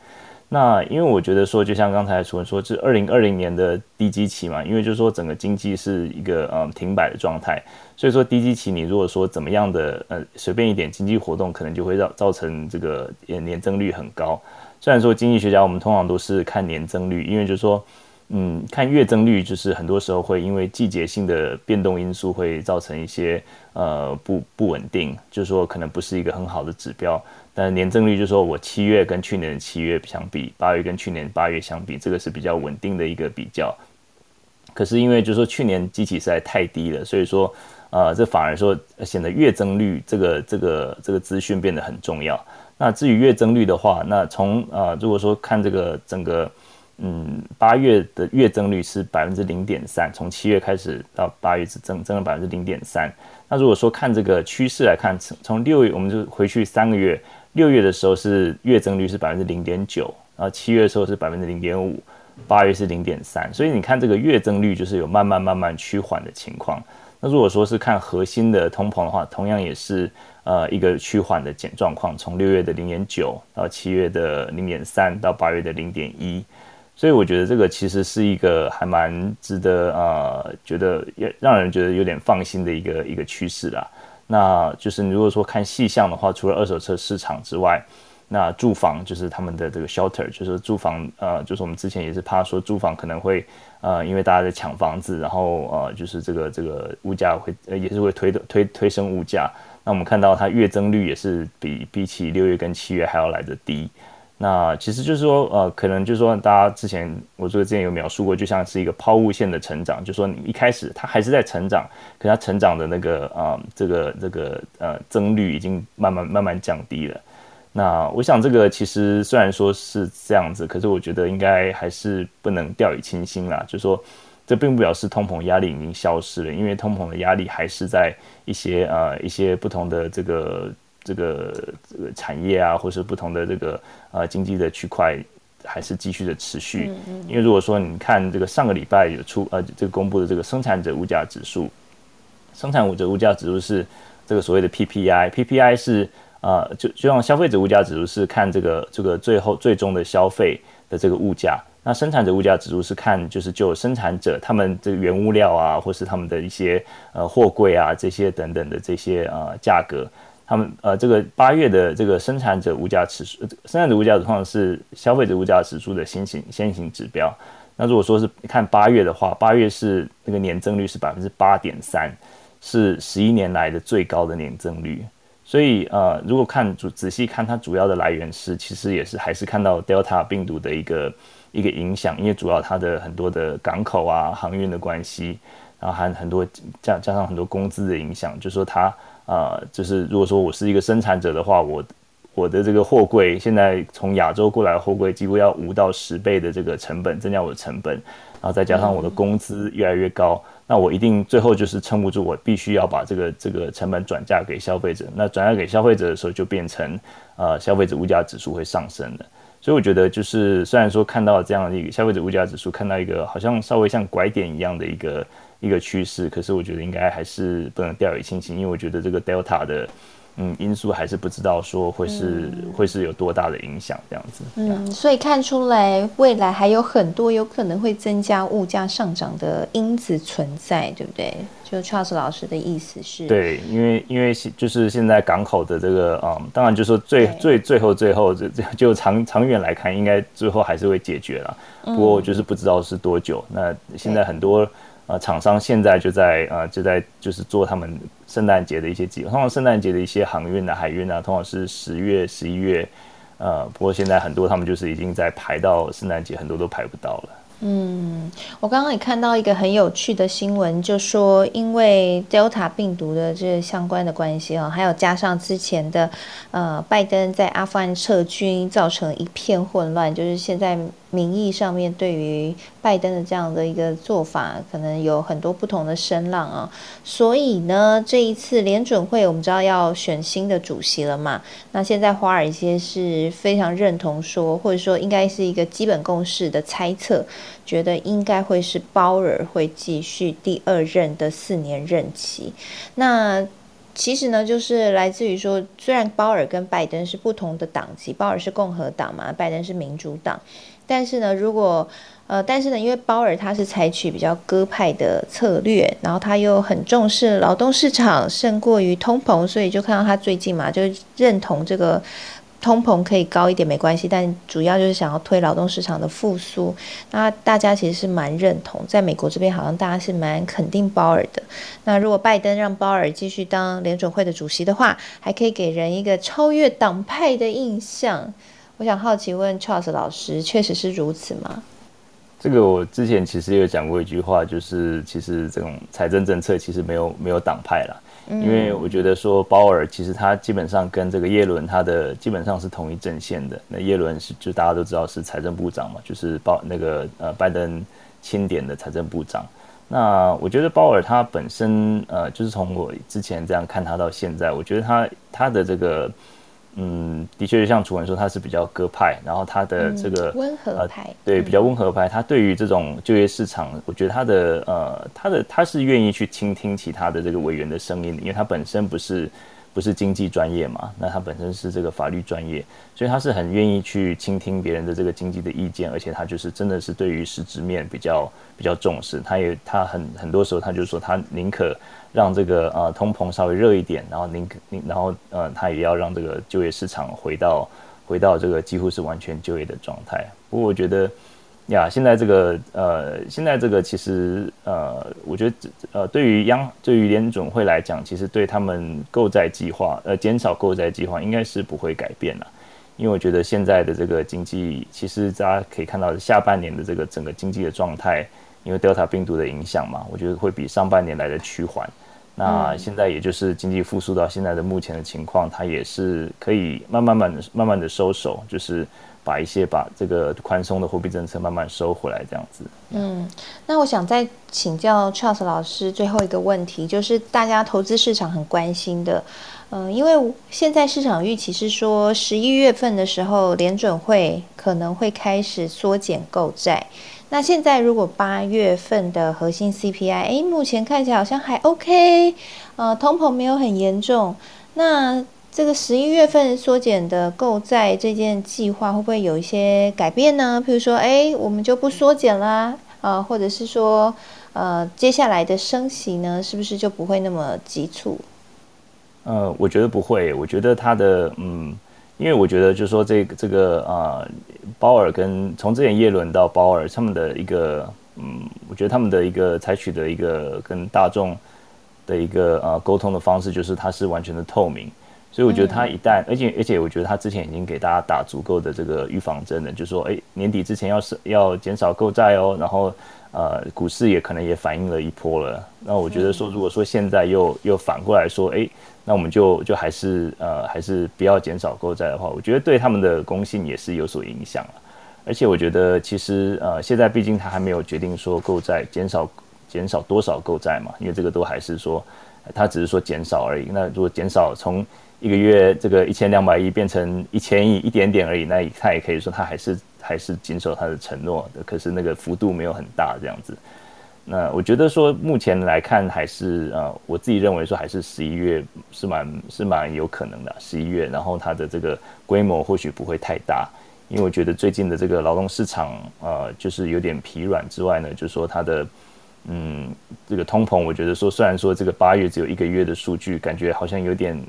那因为我觉得说，就像刚才楚文说，是二零二零年的低基期嘛，因为就是说整个经济是一个呃停摆的状态，所以说低基期你如果说怎么样的呃随便一点经济活动，可能就会造造成这个年增率很高。虽然说经济学家我们通常都是看年增率，因为就是说。嗯，看月增率就是很多时候会因为季节性的变动因素会造成一些呃不不稳定，就是说可能不是一个很好的指标。但年增率就是说我七月跟去年的七月相比，八月跟去年八月相比，这个是比较稳定的一个比较。可是因为就是说去年基期实在太低了，所以说呃这反而说显得月增率这个这个这个资讯变得很重要。那至于月增率的话，那从呃如果说看这个整个。嗯，八月的月增率是百分之零点三，从七月开始到八月只增增了百分之零点三。那如果说看这个趋势来看，从六月我们就回去三个月，六月的时候是月增率是百分之零点九，然后七月的时候是百分之零点五，八月是零点三。所以你看这个月增率就是有慢慢慢慢趋缓的情况。那如果说是看核心的通膨的话，同样也是呃一个趋缓的减状况，从六月的零点九到七月的零点三到八月的零点一。所以我觉得这个其实是一个还蛮值得呃，觉得也让人觉得有点放心的一个一个趋势啦。那就是你如果说看细项的话，除了二手车市场之外，那住房就是他们的这个 shelter，就是住房呃，就是我们之前也是怕说住房可能会呃，因为大家在抢房子，然后呃，就是这个这个物价会也是会推的推推升物价。那我们看到它月增率也是比比起六月跟七月还要来的低。那其实就是说，呃，可能就是说，大家之前我这个之前有描述过，就像是一个抛物线的成长，就说你一开始它还是在成长，可它成长的那个啊，这个这个呃增率已经慢慢慢慢降低了。那我想这个其实虽然说是这样子，可是我觉得应该还是不能掉以轻心啦。就说这并不表示通膨压力已经消失了，因为通膨的压力还是在一些呃一些不同的这个。这个这个产业啊，或是不同的这个呃经济的区块，还是继续的持续。因为如果说你看这个上个礼拜有出呃这个公布的这个生产者物价指数，生产者物价指数是这个所谓的 PPI，PPI 是呃就就像消费者物价指数是看这个这个最后最终的消费的这个物价，那生产者物价指数是看就是就生产者他们这个原物料啊，或是他们的一些呃货柜啊这些等等的这些呃价格。他们呃，这个八月的这个生产者物价指数，生产者物价指数是消费者物价指数的先行先行指标。那如果说是看八月的话，八月是那个年增率是百分之八点三，是十一年来的最高的年增率。所以呃，如果看主仔细看它主要的来源是，其实也是还是看到 Delta 病毒的一个一个影响，因为主要它的很多的港口啊、航运的关系，然后还很多加加上很多工资的影响，就说它。啊，就是如果说我是一个生产者的话，我我的这个货柜现在从亚洲过来的货柜几乎要五到十倍的这个成本，增加我的成本，然后再加上我的工资越来越高，那我一定最后就是撑不住，我必须要把这个这个成本转嫁给消费者。那转嫁给消费者的时候，就变成呃消费者物价指数会上升的。所以我觉得，就是虽然说看到这样的一个消费者物价指数，看到一个好像稍微像拐点一样的一个一个趋势，可是我觉得应该还是不能掉以轻心，因为我觉得这个 Delta 的。嗯，因素还是不知道说会是会是有多大的影响这样子。嗯，所以看出来未来还有很多有可能会增加物价上涨的因子存在，对不对？就 Charles 老师的意思是？对，因为因为就是现在港口的这个啊，当然就是说最最最后最后这这就长长远来看，应该最后还是会解决了。不过就是不知道是多久。那现在很多。呃，厂商现在就在呃，就在就是做他们圣诞节的一些计划。通常圣诞节的一些航运啊、海运啊，通常是十月、十一月。呃，不过现在很多他们就是已经在排到圣诞节，很多都排不到了。嗯，我刚刚也看到一个很有趣的新闻，就说因为 Delta 病毒的这相关的关系啊，还有加上之前的呃，拜登在阿富汗撤军，造成一片混乱，就是现在。民意上面对于拜登的这样的一个做法，可能有很多不同的声浪啊。所以呢，这一次联准会我们知道要选新的主席了嘛？那现在华尔街是非常认同说，或者说应该是一个基本共识的猜测，觉得应该会是鲍尔会继续第二任的四年任期。那其实呢，就是来自于说，虽然鲍尔跟拜登是不同的党籍，鲍尔是共和党嘛，拜登是民主党。但是呢，如果呃，但是呢，因为鲍尔他是采取比较鸽派的策略，然后他又很重视劳动市场胜过于通膨，所以就看到他最近嘛，就认同这个通膨可以高一点没关系，但主要就是想要推劳动市场的复苏。那大家其实是蛮认同，在美国这边好像大家是蛮肯定鲍尔的。那如果拜登让鲍尔继续当联准会的主席的话，还可以给人一个超越党派的印象。我想好奇问 Charles 老师，确实是如此吗？这个我之前其实有讲过一句话，就是其实这种财政政策其实没有没有党派了，因为我觉得说鲍尔其实他基本上跟这个耶伦他的基本上是同一阵线的。那耶伦是就大家都知道是财政部长嘛，就是鲍那个呃拜登钦点的财政部长。那我觉得鲍尔他本身呃就是从我之前这样看他到现在，我觉得他他的这个。嗯，的确，像楚文说，他是比较鸽派，然后他的这个温和派，对，比较温和派。他对于这种就业市场，我觉得他的呃，他的他是愿意去倾听其他的这个委员的声音，因为他本身不是不是经济专业嘛，那他本身是这个法律专业，所以他是很愿意去倾听别人的这个经济的意见，而且他就是真的是对于实质面比较比较重视。他也他很很多时候他就说，他宁可。让这个呃通膨稍微热一点，然后您您然后呃他也要让这个就业市场回到回到这个几乎是完全就业的状态。不过我觉得呀，现在这个呃现在这个其实呃我觉得呃对于央对于联总会来讲，其实对他们购债计划呃减少购债计划应该是不会改变了，因为我觉得现在的这个经济其实大家可以看到下半年的这个整个经济的状态，因为 Delta 病毒的影响嘛，我觉得会比上半年来的趋缓。那现在也就是经济复苏到现在的目前的情况，它也是可以慢慢慢的、慢慢的收手，就是把一些把这个宽松的货币政策慢慢收回来，这样子。嗯，那我想再请教 Charles 老师最后一个问题，就是大家投资市场很关心的，嗯，因为现在市场预期是说十一月份的时候，联准会可能会开始缩减购债。那现在如果八月份的核心 CPI，哎，目前看起来好像还 OK，呃，通膨没有很严重。那这个十一月份缩减的购债这件计划会不会有一些改变呢？譬如说，哎，我们就不缩减啦，啊，或者是说，呃，接下来的升息呢，是不是就不会那么急促？呃，我觉得不会，我觉得它的，嗯。因为我觉得，就是说，这个这个啊，鲍尔跟从之前耶伦到鲍尔，他们的一个，嗯，我觉得他们的一个采取的一个跟大众的一个啊沟通的方式，就是它是完全的透明，所以我觉得他一旦，而且而且我觉得他之前已经给大家打足够的这个预防针了，就说哎年底之前要是要减少购债哦，然后呃股市也可能也反映了一波了。那我觉得说，如果说现在又又反过来说，哎，那我们就就还是呃还是不要减少购债的话，我觉得对他们的公信也是有所影响了。而且我觉得其实呃现在毕竟他还没有决定说购债减少减少多少购债嘛，因为这个都还是说他只是说减少而已。那如果减少从一个月这个一千两百亿变成一千亿，一点点而已，那他也可以说他还是还是谨守他的承诺的。可是那个幅度没有很大这样子。那我觉得说目前来看还是呃，我自己认为说还是十一月是蛮是蛮有可能的。十一月，然后它的这个规模或许不会太大，因为我觉得最近的这个劳动市场呃就是有点疲软之外呢，就是说它的嗯这个通膨，我觉得说虽然说这个八月只有一个月的数据，感觉好像有点。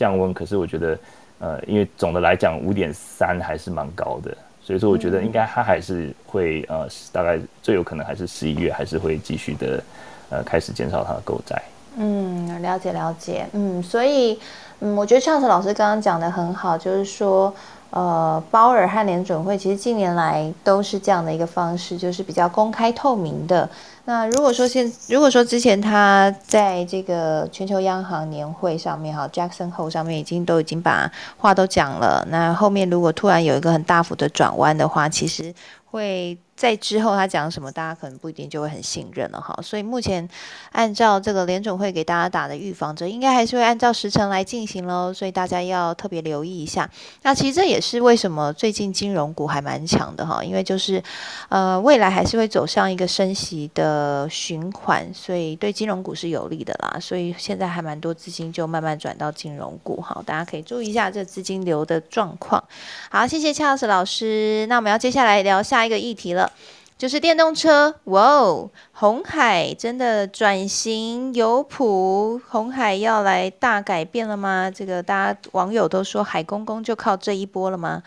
降温，可是我觉得，呃，因为总的来讲，五点三还是蛮高的，所以说我觉得应该它还是会，呃，大概最有可能还是十一月还是会继续的，呃，开始减少它的购债。嗯，了解了解，嗯，所以，嗯，我觉得上次老师刚刚讲的很好，就是说。呃，鲍尔和联准会其实近年来都是这样的一个方式，就是比较公开透明的。那如果说现如果说之前他在这个全球央行年会上面哈，Jackson Hole 上面已经都已经把话都讲了，那后面如果突然有一个很大幅的转弯的话，其实会。在之后他讲什么，大家可能不一定就会很信任了哈。所以目前按照这个联总会给大家打的预防针，应该还是会按照时程来进行喽。所以大家要特别留意一下。那其实这也是为什么最近金融股还蛮强的哈，因为就是呃未来还是会走向一个升息的循环，所以对金融股是有利的啦。所以现在还蛮多资金就慢慢转到金融股哈，大家可以注意一下这资金流的状况。好，谢谢恰老师老师。那我们要接下来聊下一个议题了。就是电动车，哇哦！红海真的转型有谱，红海要来大改变了吗？这个大家网友都说海公公就靠这一波了吗？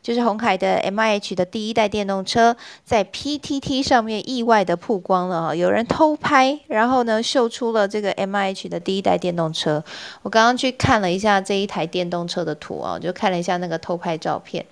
就是红海的 M I H 的第一代电动车在 P T T 上面意外的曝光了哈，有人偷拍，然后呢秀出了这个 M I H 的第一代电动车。我刚刚去看了一下这一台电动车的图啊，就看了一下那个偷拍照片。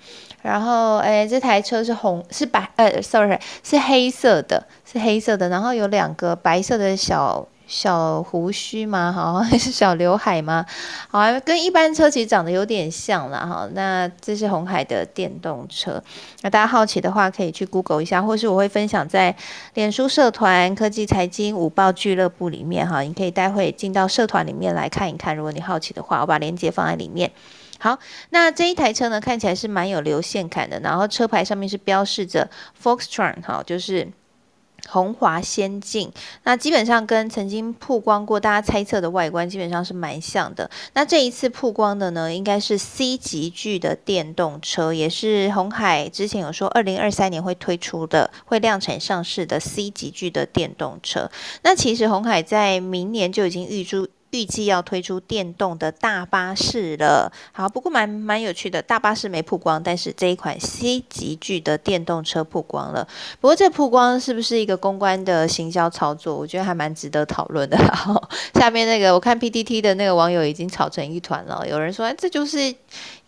然后，哎，这台车是红，是白，呃，sorry，是黑色的，是黑色的。然后有两个白色的小小胡须吗？哈，还是小刘海吗？好，跟一般车其实长得有点像了哈。那这是红海的电动车。那大家好奇的话，可以去 Google 一下，或是我会分享在脸书社团科技财经五报俱乐部里面哈。你可以待会进到社团里面来看一看，如果你好奇的话，我把链接放在里面。好，那这一台车呢，看起来是蛮有流线感的，然后车牌上面是标示着 Foxtron，哈，就是红华先进。那基本上跟曾经曝光过大家猜测的外观基本上是蛮像的。那这一次曝光的呢，应该是 C 级距的电动车，也是红海之前有说二零二三年会推出的，会量产上市的 C 级距的电动车。那其实红海在明年就已经预祝。预计要推出电动的大巴士了，好，不过蛮蛮有趣的，大巴士没曝光，但是这一款 C 级距的电动车曝光了。不过这曝光是不是一个公关的行销操作？我觉得还蛮值得讨论的。下面那个我看 PTT 的那个网友已经吵成一团了，有人说哎这就是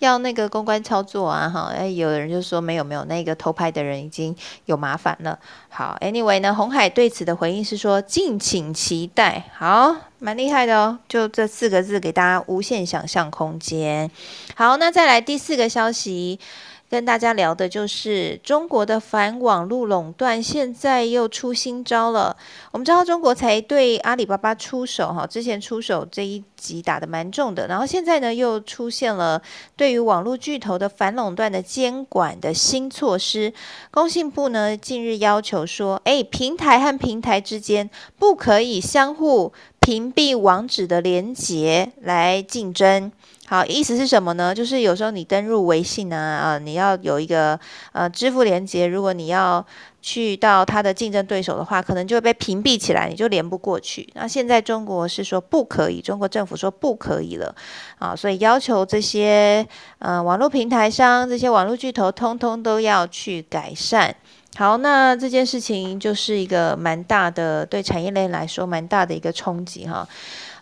要那个公关操作啊，哈，哎，有人就说没有没有，那个偷拍的人已经有麻烦了。好，Anyway 呢，红海对此的回应是说敬请期待。好，蛮厉害的哦，就这四个字给大家无限想象空间。好，那再来第四个消息。跟大家聊的就是中国的反网络垄断，现在又出新招了。我们知道中国才对阿里巴巴出手，哈，之前出手这一集打的蛮重的，然后现在呢又出现了对于网络巨头的反垄断的监管的新措施。工信部呢近日要求说，哎，平台和平台之间不可以相互屏蔽网址的连接来竞争。好，意思是什么呢？就是有时候你登入微信啊，啊，你要有一个呃支付连接，如果你要去到它的竞争对手的话，可能就会被屏蔽起来，你就连不过去。那现在中国是说不可以，中国政府说不可以了，啊，所以要求这些呃网络平台商、这些网络巨头，通通都要去改善。好，那这件事情就是一个蛮大的，对产业链来说蛮大的一个冲击哈。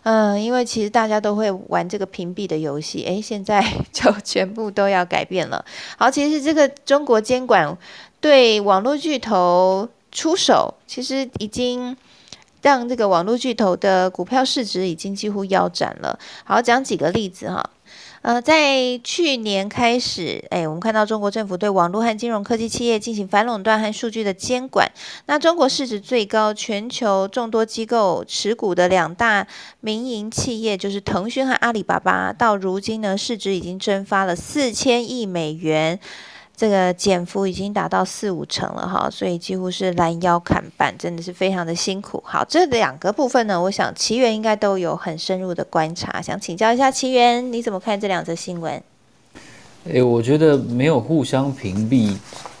嗯，因为其实大家都会玩这个屏蔽的游戏，诶，现在就全部都要改变了。好，其实这个中国监管对网络巨头出手，其实已经让这个网络巨头的股票市值已经几乎腰斩了。好，讲几个例子哈。呃，在去年开始，哎，我们看到中国政府对网络和金融科技企业进行反垄断和数据的监管。那中国市值最高、全球众多机构持股的两大民营企业，就是腾讯和阿里巴巴，到如今呢，市值已经蒸发了四千亿美元。这个减幅已经达到四五成了哈，所以几乎是拦腰砍半，真的是非常的辛苦。好，这两个部分呢，我想奇缘应该都有很深入的观察，想请教一下奇缘，你怎么看这两则新闻？诶，我觉得没有互相屏蔽。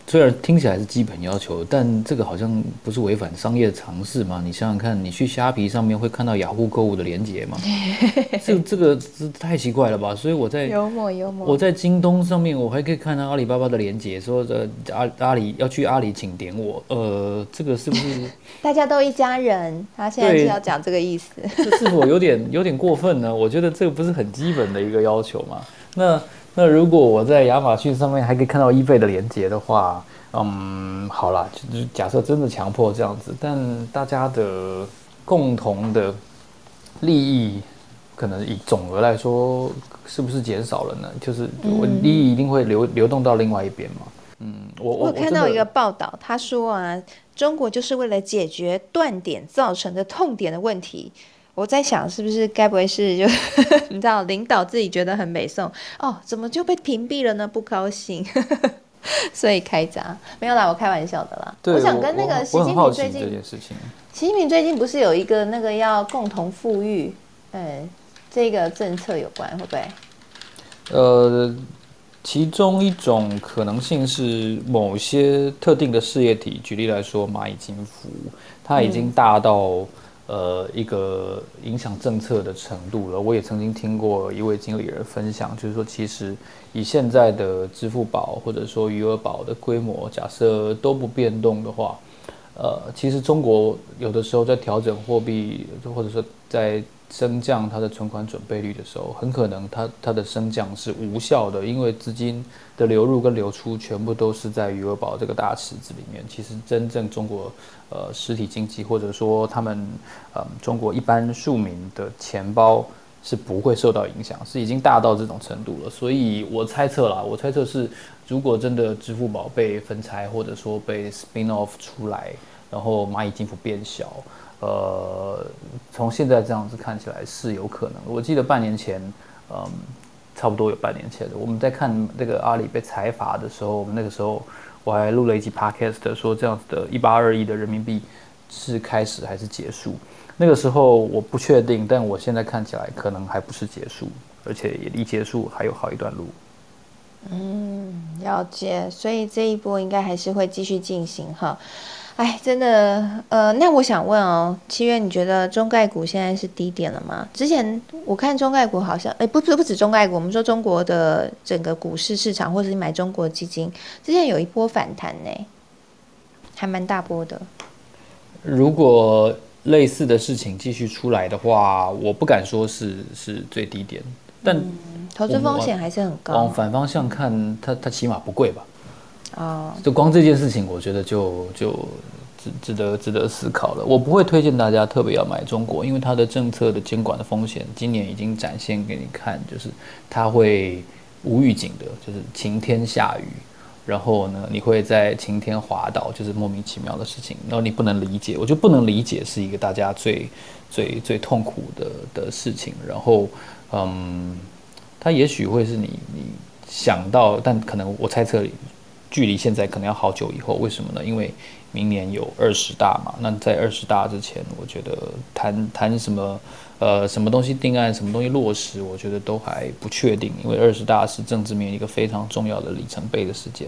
虽然听起来是基本要求，但这个好像不是违反商业常识吗？你想想看，你去虾皮上面会看到雅虎购物的链接吗？这这个是太奇怪了吧？所以我在幽默幽默，我在京东上面我还可以看到阿里巴巴的链接，说的阿阿里要去阿里，请点我。呃，这个是不是 大家都一家人？他现在是要讲这个意思？这是否有点有点过分呢？我觉得这个不是很基本的一个要求嘛？那。那如果我在亚马逊上面还可以看到 eBay 的连接的话，嗯，好了，就是假设真的强迫这样子，但大家的共同的利益，可能以总额来说，是不是减少了呢？就是我利益一定会流流动到另外一边嘛？嗯，我我看到一个报道，他说啊，中国就是为了解决断点造成的痛点的问题。我在想，是不是该不会是就 你知道，领导自己觉得很美颂哦，怎么就被屏蔽了呢？不高兴，所以开闸没有啦，我开玩笑的啦。我想跟那个习近平最近这件事情，习近平最近不是有一个那个要共同富裕，嗯，这个政策有关会不会？呃，其中一种可能性是某些特定的事业体，举例来说，蚂蚁金服，它已经大到。呃，一个影响政策的程度了。我也曾经听过一位经理人分享，就是说，其实以现在的支付宝或者说余额宝的规模，假设都不变动的话，呃，其实中国有的时候在调整货币，或者说在升降它的存款准备率的时候，很可能它它的升降是无效的，因为资金的流入跟流出全部都是在余额宝这个大池子里面。其实真正中国呃实体经济或者说他们呃中国一般庶民的钱包是不会受到影响，是已经大到这种程度了。所以我猜测啦，我猜测是如果真的支付宝被分拆或者说被 spin off 出来，然后蚂蚁金服变小。呃，从现在这样子看起来是有可能。我记得半年前，嗯，差不多有半年前的，我们在看这个阿里被财阀的时候，我们那个时候我还录了一集 podcast，说这样子的一八二亿的人民币是开始还是结束？那个时候我不确定，但我现在看起来可能还不是结束，而且也离结束还有好一段路。嗯，了解。所以这一波应该还是会继续进行哈。哎，真的，呃，那我想问哦，七月，你觉得中概股现在是低点了吗？之前我看中概股好像，哎，不不不止中概股，我们说中国的整个股市市场，或者是买中国基金，之前有一波反弹呢，还蛮大波的。如果类似的事情继续出来的话，我不敢说是是最低点，但投资风险还是很高。往反方向看，它它起码不贵吧？哦，就光这件事情，我觉得就就值值得值得思考了。我不会推荐大家特别要买中国，因为它的政策的监管的风险，今年已经展现给你看，就是它会无预警的，就是晴天下雨，然后呢，你会在晴天滑倒，就是莫名其妙的事情，然后你不能理解，我就不能理解是一个大家最最最痛苦的的事情。然后，嗯，它也许会是你你想到，但可能我猜测。距离现在可能要好久以后，为什么呢？因为明年有二十大嘛。那在二十大之前，我觉得谈谈什么呃什么东西定案，什么东西落实，我觉得都还不确定。因为二十大是政治面一个非常重要的里程碑的事件。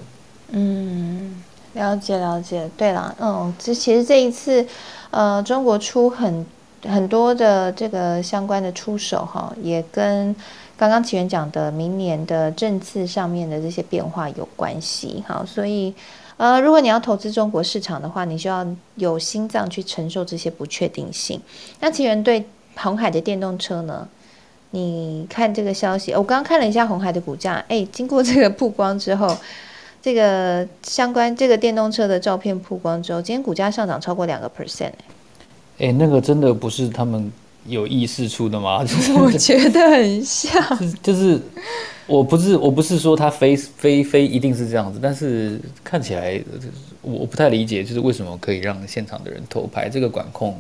嗯，了解了解。对了，嗯，这其实这一次，呃，中国出很很多的这个相关的出手哈，也跟。刚刚起源讲的明年的政策上面的这些变化有关系，好，所以呃，如果你要投资中国市场的话，你需要有心脏去承受这些不确定性。那起源对红海的电动车呢？你看这个消息，我刚刚看了一下红海的股价，哎，经过这个曝光之后，这个相关这个电动车的照片曝光之后，今天股价上涨超过两个 percent。哎，那个真的不是他们有意识出的吗？我觉得很像，就是，我不是我不是说他非非非一定是这样子，但是看起来我不太理解，就是为什么可以让现场的人偷拍这个管控。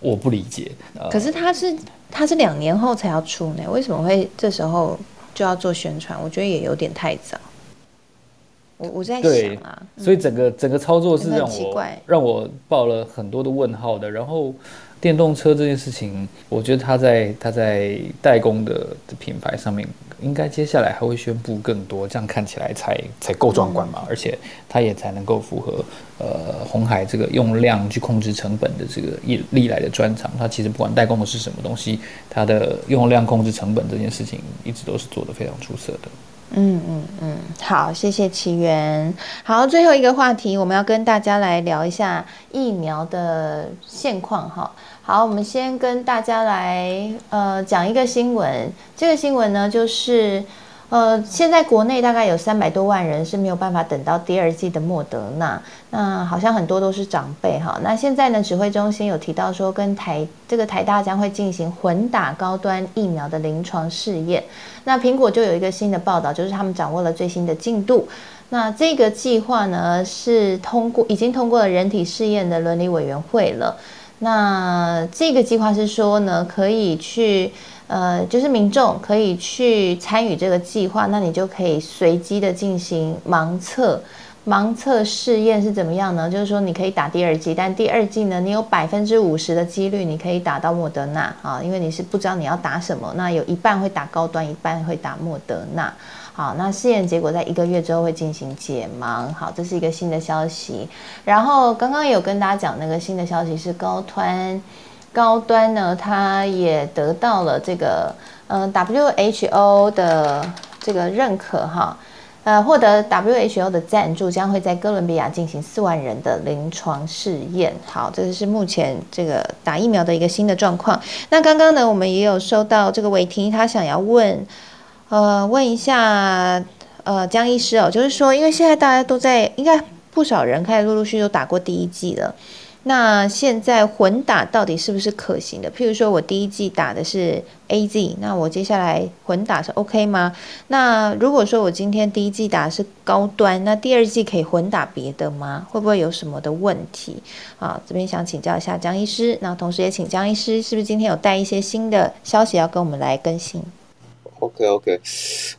我不理解，可是他是他是两年后才要出呢，为什么会这时候就要做宣传？我觉得也有点太早。我我在想啊，所以整个整个操作是让我让我抱了很多的问号的，然后。电动车这件事情，我觉得它在它在代工的品牌上面，应该接下来还会宣布更多，这样看起来才才够壮观嘛，而且它也才能够符合呃红海这个用量去控制成本的这个历历来的专长。它其实不管代工的是什么东西，它的用量控制成本这件事情，一直都是做得非常出色的。嗯嗯嗯，好，谢谢奇缘。好，最后一个话题，我们要跟大家来聊一下疫苗的现况哈。好，我们先跟大家来呃讲一个新闻。这个新闻呢，就是呃现在国内大概有三百多万人是没有办法等到第二季的莫德纳。那好像很多都是长辈哈。那现在呢，指挥中心有提到说，跟台这个台大将会进行混打高端疫苗的临床试验。那苹果就有一个新的报道，就是他们掌握了最新的进度。那这个计划呢，是通过已经通过了人体试验的伦理委员会了。那这个计划是说呢，可以去，呃，就是民众可以去参与这个计划，那你就可以随机的进行盲测，盲测试验是怎么样呢？就是说你可以打第二剂，但第二剂呢，你有百分之五十的几率你可以打到莫德纳啊，因为你是不知道你要打什么，那有一半会打高端，一半会打莫德纳。好，那试验结果在一个月之后会进行解盲。好，这是一个新的消息。然后刚刚有跟大家讲那个新的消息是高端，高端呢，它也得到了这个嗯 WHO 的这个认可哈，呃，获得 WHO 的赞助，将会在哥伦比亚进行四万人的临床试验。好，这个是目前这个打疫苗的一个新的状况。那刚刚呢，我们也有收到这个伟霆，他想要问。呃，问一下，呃，江医师哦，就是说，因为现在大家都在，应该不少人开始陆陆续续都打过第一剂了。那现在混打到底是不是可行的？譬如说我第一季打的是 A Z，那我接下来混打是 OK 吗？那如果说我今天第一季打的是高端，那第二季可以混打别的吗？会不会有什么的问题？啊，这边想请教一下江医师，那同时也请江医师，是不是今天有带一些新的消息要跟我们来更新？OK OK，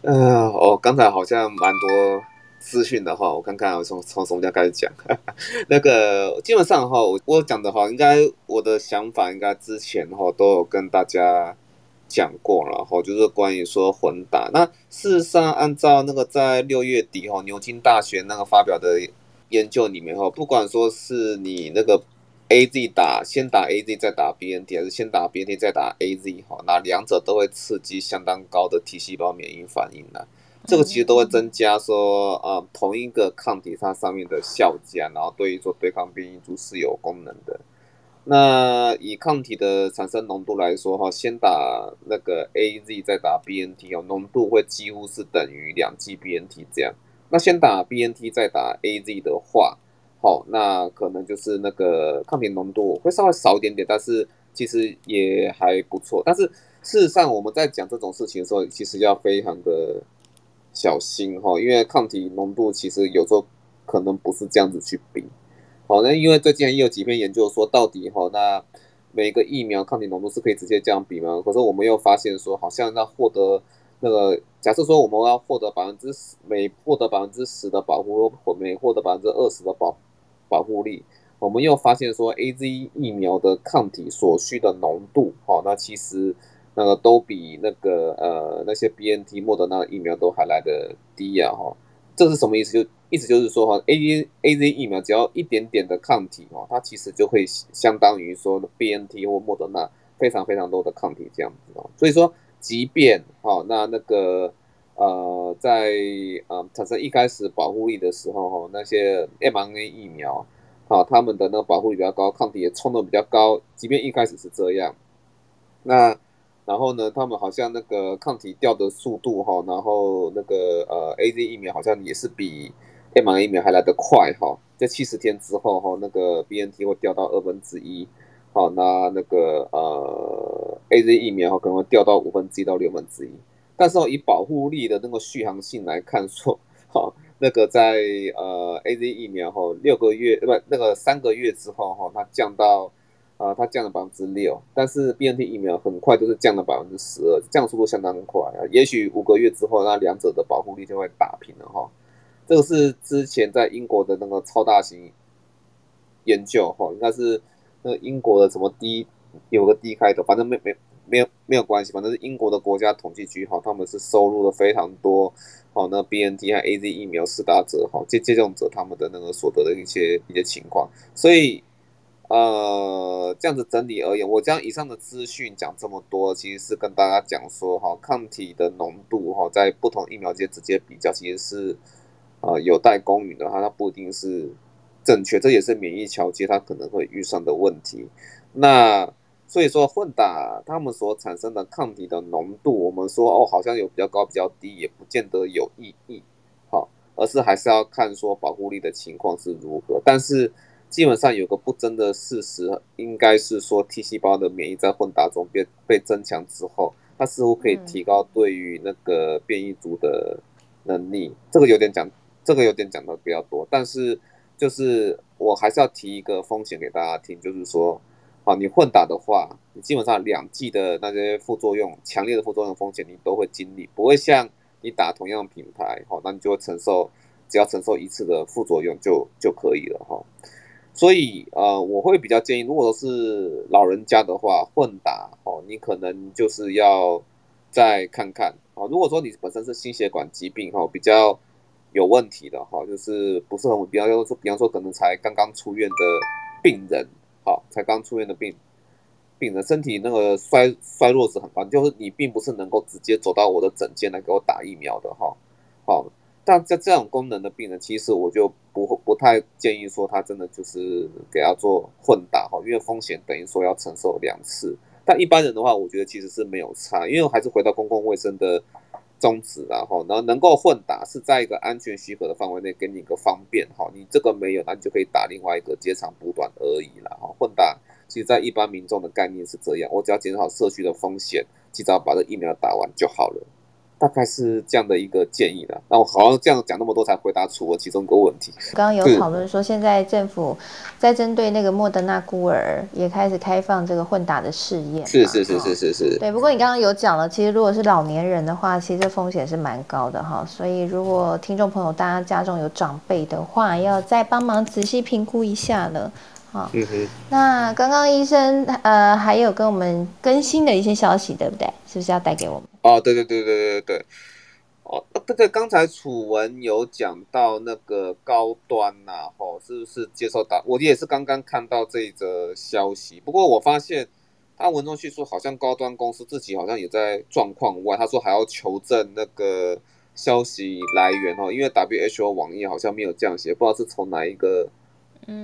嗯，哦，刚才好像蛮多资讯的话，我看看我从从什么地方开始讲。那个基本上哈，我我讲的话，应该我的想法应该之前哈都有跟大家讲过了哈，就是关于说混打。那事实上，按照那个在六月底哈牛津大学那个发表的研究里面哈，不管说是你那个。A Z 打先打 A Z 再打 B N T 还是先打 B N T 再打 A Z 哈，那两者都会刺激相当高的 T 细胞免疫反应的，这个其实都会增加说啊同一个抗体它上面的效价，然后对于说对抗变异株是有功能的。那以抗体的产生浓度来说哈，先打那个 A Z 再打 B N T 哦，浓度会几乎是等于两剂 B N T 这样。那先打 B N T 再打 A Z 的话。好，那可能就是那个抗体浓度会稍微少一点点，但是其实也还不错。但是事实上，我们在讲这种事情的时候，其实要非常的小心哈，因为抗体浓度其实有时候可能不是这样子去比。好，那因为最近也有几篇研究说，到底哈，那每个疫苗抗体浓度是可以直接这样比吗？可是我们又发现说，好像要获得那个假设说我们要获得百分之十，每获得百分之十的保护，或每获得百分之二十的保。保护力，我们又发现说，A Z 疫苗的抗体所需的浓度，哈，那其实那个都比那个呃那些 B N T 莫德纳疫苗都还来的低呀，哈，这是什么意思？就意思就是说，哈，A Z A Z 疫苗只要一点点的抗体，哈，它其实就会相当于说 B N T 或莫德纳非常非常多的抗体这样子哦。所以说，即便哈那那个。呃，在呃产生一开始保护力的时候，哈，那些 mRNA 疫苗，啊，他们的那个保护力比较高，抗体也冲的比较高。即便一开始是这样，那然后呢，他们好像那个抗体掉的速度哈，然后那个呃 A Z 疫苗好像也是比 m R 疫苗还来得快哈，在七十天之后哈，那个 B N T 会掉到二分之一，好，那那个呃 A Z 疫苗哈可能会掉到五分之一到六分之一，但是以保护力的那个续航性来看说，好。那个在呃 A Z 疫苗后六个月不那个三个月之后哈，它降到啊它降了百分之六，但是 B N T 疫苗很快就是降了百分之十二，降速度相当快啊。也许五个月之后，那两者的保护力就会打平了哈。这个是之前在英国的那个超大型研究哈，应该是那英国的什么 D 有个 D 开头，反正没没没有没有关系，反正是英国的国家统计局哈，他们是收录了非常多。好，那 B N T 和 A Z 疫苗施打者，哈接接种者他们的那个所得的一些一些情况，所以呃这样子整理而言，我将以上的资讯讲这么多，其实是跟大家讲说，哈抗体的浓度，哈在不同疫苗间直接比较，其实是呃有待公允的，哈它不一定是正确，这也是免疫桥接它可能会遇上的问题。那所以说混打它们所产生的抗体的浓度，我们说哦好像有比较高比较低，也不见得有意义，好，而是还是要看说保护力的情况是如何。但是基本上有个不争的事实，应该是说 T 细胞的免疫在混搭中被被增强之后，它似乎可以提高对于那个变异株的能力。这个有点讲，这个有点讲的比较多，但是就是我还是要提一个风险给大家听，就是说。啊，你混打的话，你基本上两剂的那些副作用、强烈的副作用风险你都会经历，不会像你打同样品牌，好，那你就会承受，只要承受一次的副作用就就可以了哈。所以呃，我会比较建议，如果是老人家的话，混打哦，你可能就是要再看看啊。如果说你本身是心血管疾病哈，比较有问题的哈，就是不是很比方说，比方说可能才刚刚出院的病人。好，才刚出院的病病人，身体那个衰衰弱值很高，就是你并不是能够直接走到我的诊间来给我打疫苗的哈。好，但在这种功能的病人，其实我就不不太建议说他真的就是给他做混打哈，因为风险等于说要承受两次。但一般人的话，我觉得其实是没有差，因为还是回到公共卫生的。宗旨然后，然后能够混打是在一个安全许可的范围内给你一个方便哈，你这个没有，那你就可以打另外一个接长补短而已了哈。混打其实，在一般民众的概念是这样，我只要减少社区的风险，及早把这疫苗打完就好了。大概是这样的一个建议的。那我好像这样讲那么多才回答出我其中一个问题。刚刚有讨论说，现在政府在针对那个莫德纳孤儿也开始开放这个混打的试验。是是是是是是。对，不过你刚刚有讲了，其实如果是老年人的话，其实这风险是蛮高的哈。所以如果听众朋友大家家中有长辈的话，要再帮忙仔细评估一下了。好，那刚刚医生呃还有跟我们更新的一些消息，对不对？是不是要带给我们？哦，对对对对对对，哦，这个刚才楚文有讲到那个高端呐，吼，是不是接受打？我也是刚刚看到这一则消息，不过我发现他文中叙述好像高端公司自己好像也在状况外，他说还要求证那个消息来源哦，因为 WHO 网页好像没有这样写，不知道是从哪一个。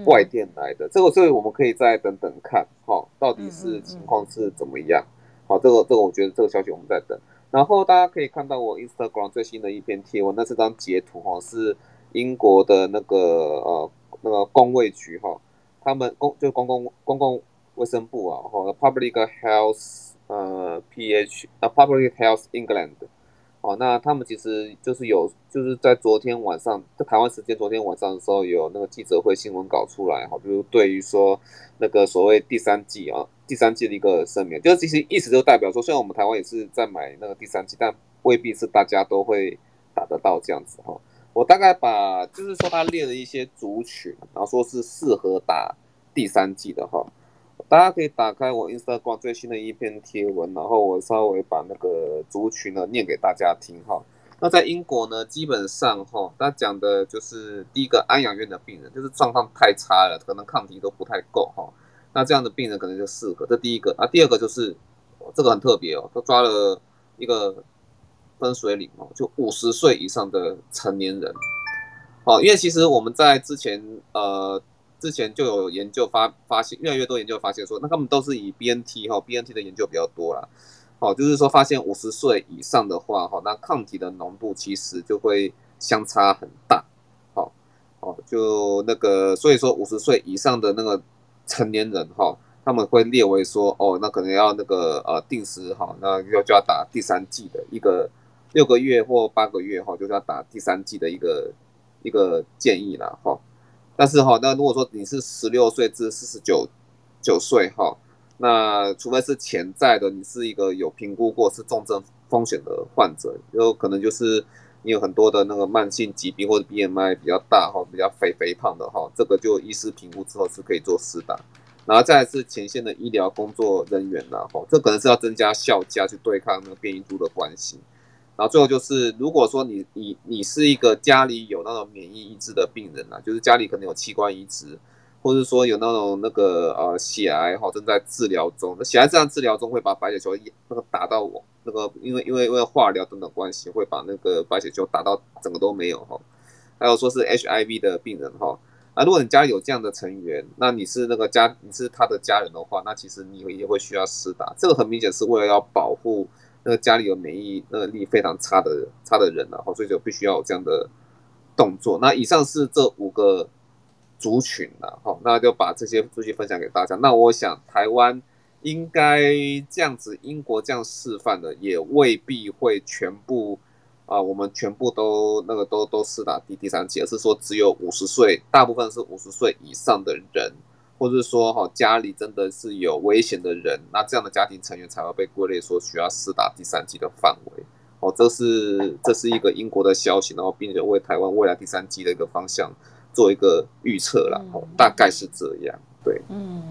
外电来的这个，所以我们可以再等等看，哈，到底是情况是怎么样？好，这个这个，我觉得这个消息我们再等。然后大家可以看到我 Instagram 最新的一篇贴文，那是张截图，哈，是英国的那个呃那个公卫局，哈，他们公就公共公共卫生部啊，哈，Public Health 呃 PH 啊 Public Health England。哦，那他们其实就是有，就是在昨天晚上，在台湾时间昨天晚上的时候，有那个记者会新闻稿出来，哈，比如对于说那个所谓第三季啊，第三季的一个声明，就是其实意思就代表说，虽然我们台湾也是在买那个第三季，但未必是大家都会打得到这样子哈。我大概把就是说他列了一些族群，然后说是适合打第三季的哈。大家可以打开我 Instagram 最新的一篇贴文，然后我稍微把那个族群呢念给大家听哈。那在英国呢，基本上哈，他讲的就是第一个安养院的病人，就是状况太差了，可能抗体都不太够哈。那这样的病人可能就四个。这第一个啊，第二个就是这个很特别哦，他抓了一个分水岭哦，就五十岁以上的成年人。好，因为其实我们在之前呃。之前就有研究发发现，越来越多研究发现说，那他们都是以 BNT 哈，BNT 的研究比较多啦。哦，就是说发现五十岁以上的话，哈，那抗体的浓度其实就会相差很大。好，哦，就那个，所以说五十岁以上的那个成年人哈，他们会列为说，哦，那可能要那个呃定时哈，那要就要打第三剂的一个六个月或八个月哈，就是要打第三剂的一个一个建议啦哈。但是哈，那如果说你是十六岁至四十九九岁哈。那除非是潜在的，你是一个有评估过是重症风险的患者，有可能就是你有很多的那个慢性疾病或者 BMI 比较大哈，比较肥肥胖的哈，这个就医师评估之后是可以做施打。然后再是前线的医疗工作人员啦哈，这可能是要增加效价去对抗那个变异株的关系。然后最后就是，如果说你你你是一个家里有那种免疫抑制的病人啊，就是家里可能有器官移植。或者说有那种那个呃血癌哈正在治疗中，那血癌这样治疗中会把白血球那个打到我那个因为因为因为化疗等等关系会把那个白血球打到整个都没有哈，还有说是 HIV 的病人哈啊，如果你家里有这样的成员，那你是那个家你是他的家人的话，那其实你也会需要施打，这个很明显是为了要保护那个家里有免疫那个力非常差的差的人然后所以就必须要有这样的动作。那以上是这五个。族群了，好，那就把这些数据分享给大家。那我想台湾应该这样子，英国这样示范的，也未必会全部啊，我们全部都那个都都是打第第三剂，而是说只有五十岁，大部分是五十岁以上的人，或者说哈家里真的是有危险的人，那这样的家庭成员才会被归类说需要施打第三剂的范围。哦，这是这是一个英国的消息，然后并且为台湾未来第三剂的一个方向。做一个预测了，哦，大概是这样，对，嗯，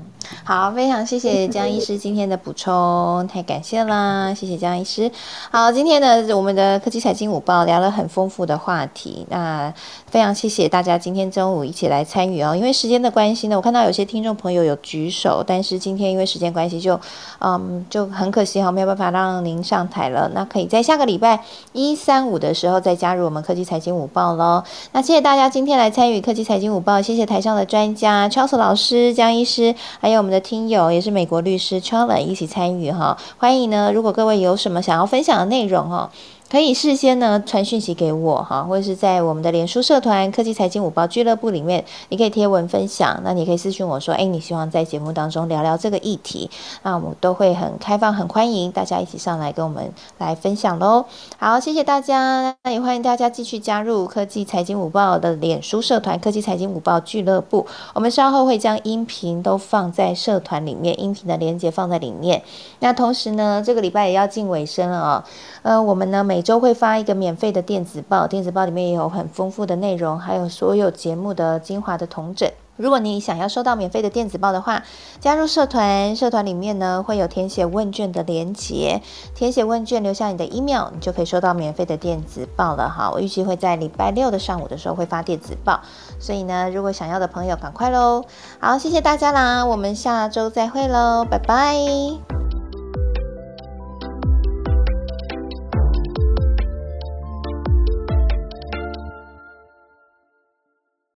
好，非常谢谢江医师今天的补充，太感谢啦，谢谢江医师。好，今天呢，我们的科技财经午报聊了很丰富的话题，那非常谢谢大家今天中午一起来参与哦。因为时间的关系呢，我看到有些听众朋友有举手，但是今天因为时间关系，就嗯就很可惜哈，没有办法让您上台了。那可以在下个礼拜一三五的时候再加入我们科技财经午报喽。那谢谢大家今天来参与。科技财经午报，谢谢台上的专家 Charles 老师、江医师，还有我们的听友，也是美国律师 Charles 一起参与哈。欢迎呢，如果各位有什么想要分享的内容哈。可以事先呢传讯息给我哈，或者是在我们的脸书社团科技财经五报俱乐部里面，你可以贴文分享。那你可以私讯我说，哎，你希望在节目当中聊聊这个议题，那我们都会很开放、很欢迎大家一起上来跟我们来分享喽。好，谢谢大家，那也欢迎大家继续加入科技财经五报的脸书社团科技财经五报俱乐部。我们稍后会将音频都放在社团里面，音频的连接放在里面。那同时呢，这个礼拜也要进尾声了哦。呃，我们呢每周会发一个免费的电子报，电子报里面也有很丰富的内容，还有所有节目的精华的同整。如果你想要收到免费的电子报的话，加入社团，社团里面呢会有填写问卷的连结，填写问卷留下你的 email，你就可以收到免费的电子报了哈。我预计会在礼拜六的上午的时候会发电子报，所以呢，如果想要的朋友赶快喽。好，谢谢大家啦，我们下周再会喽，拜拜。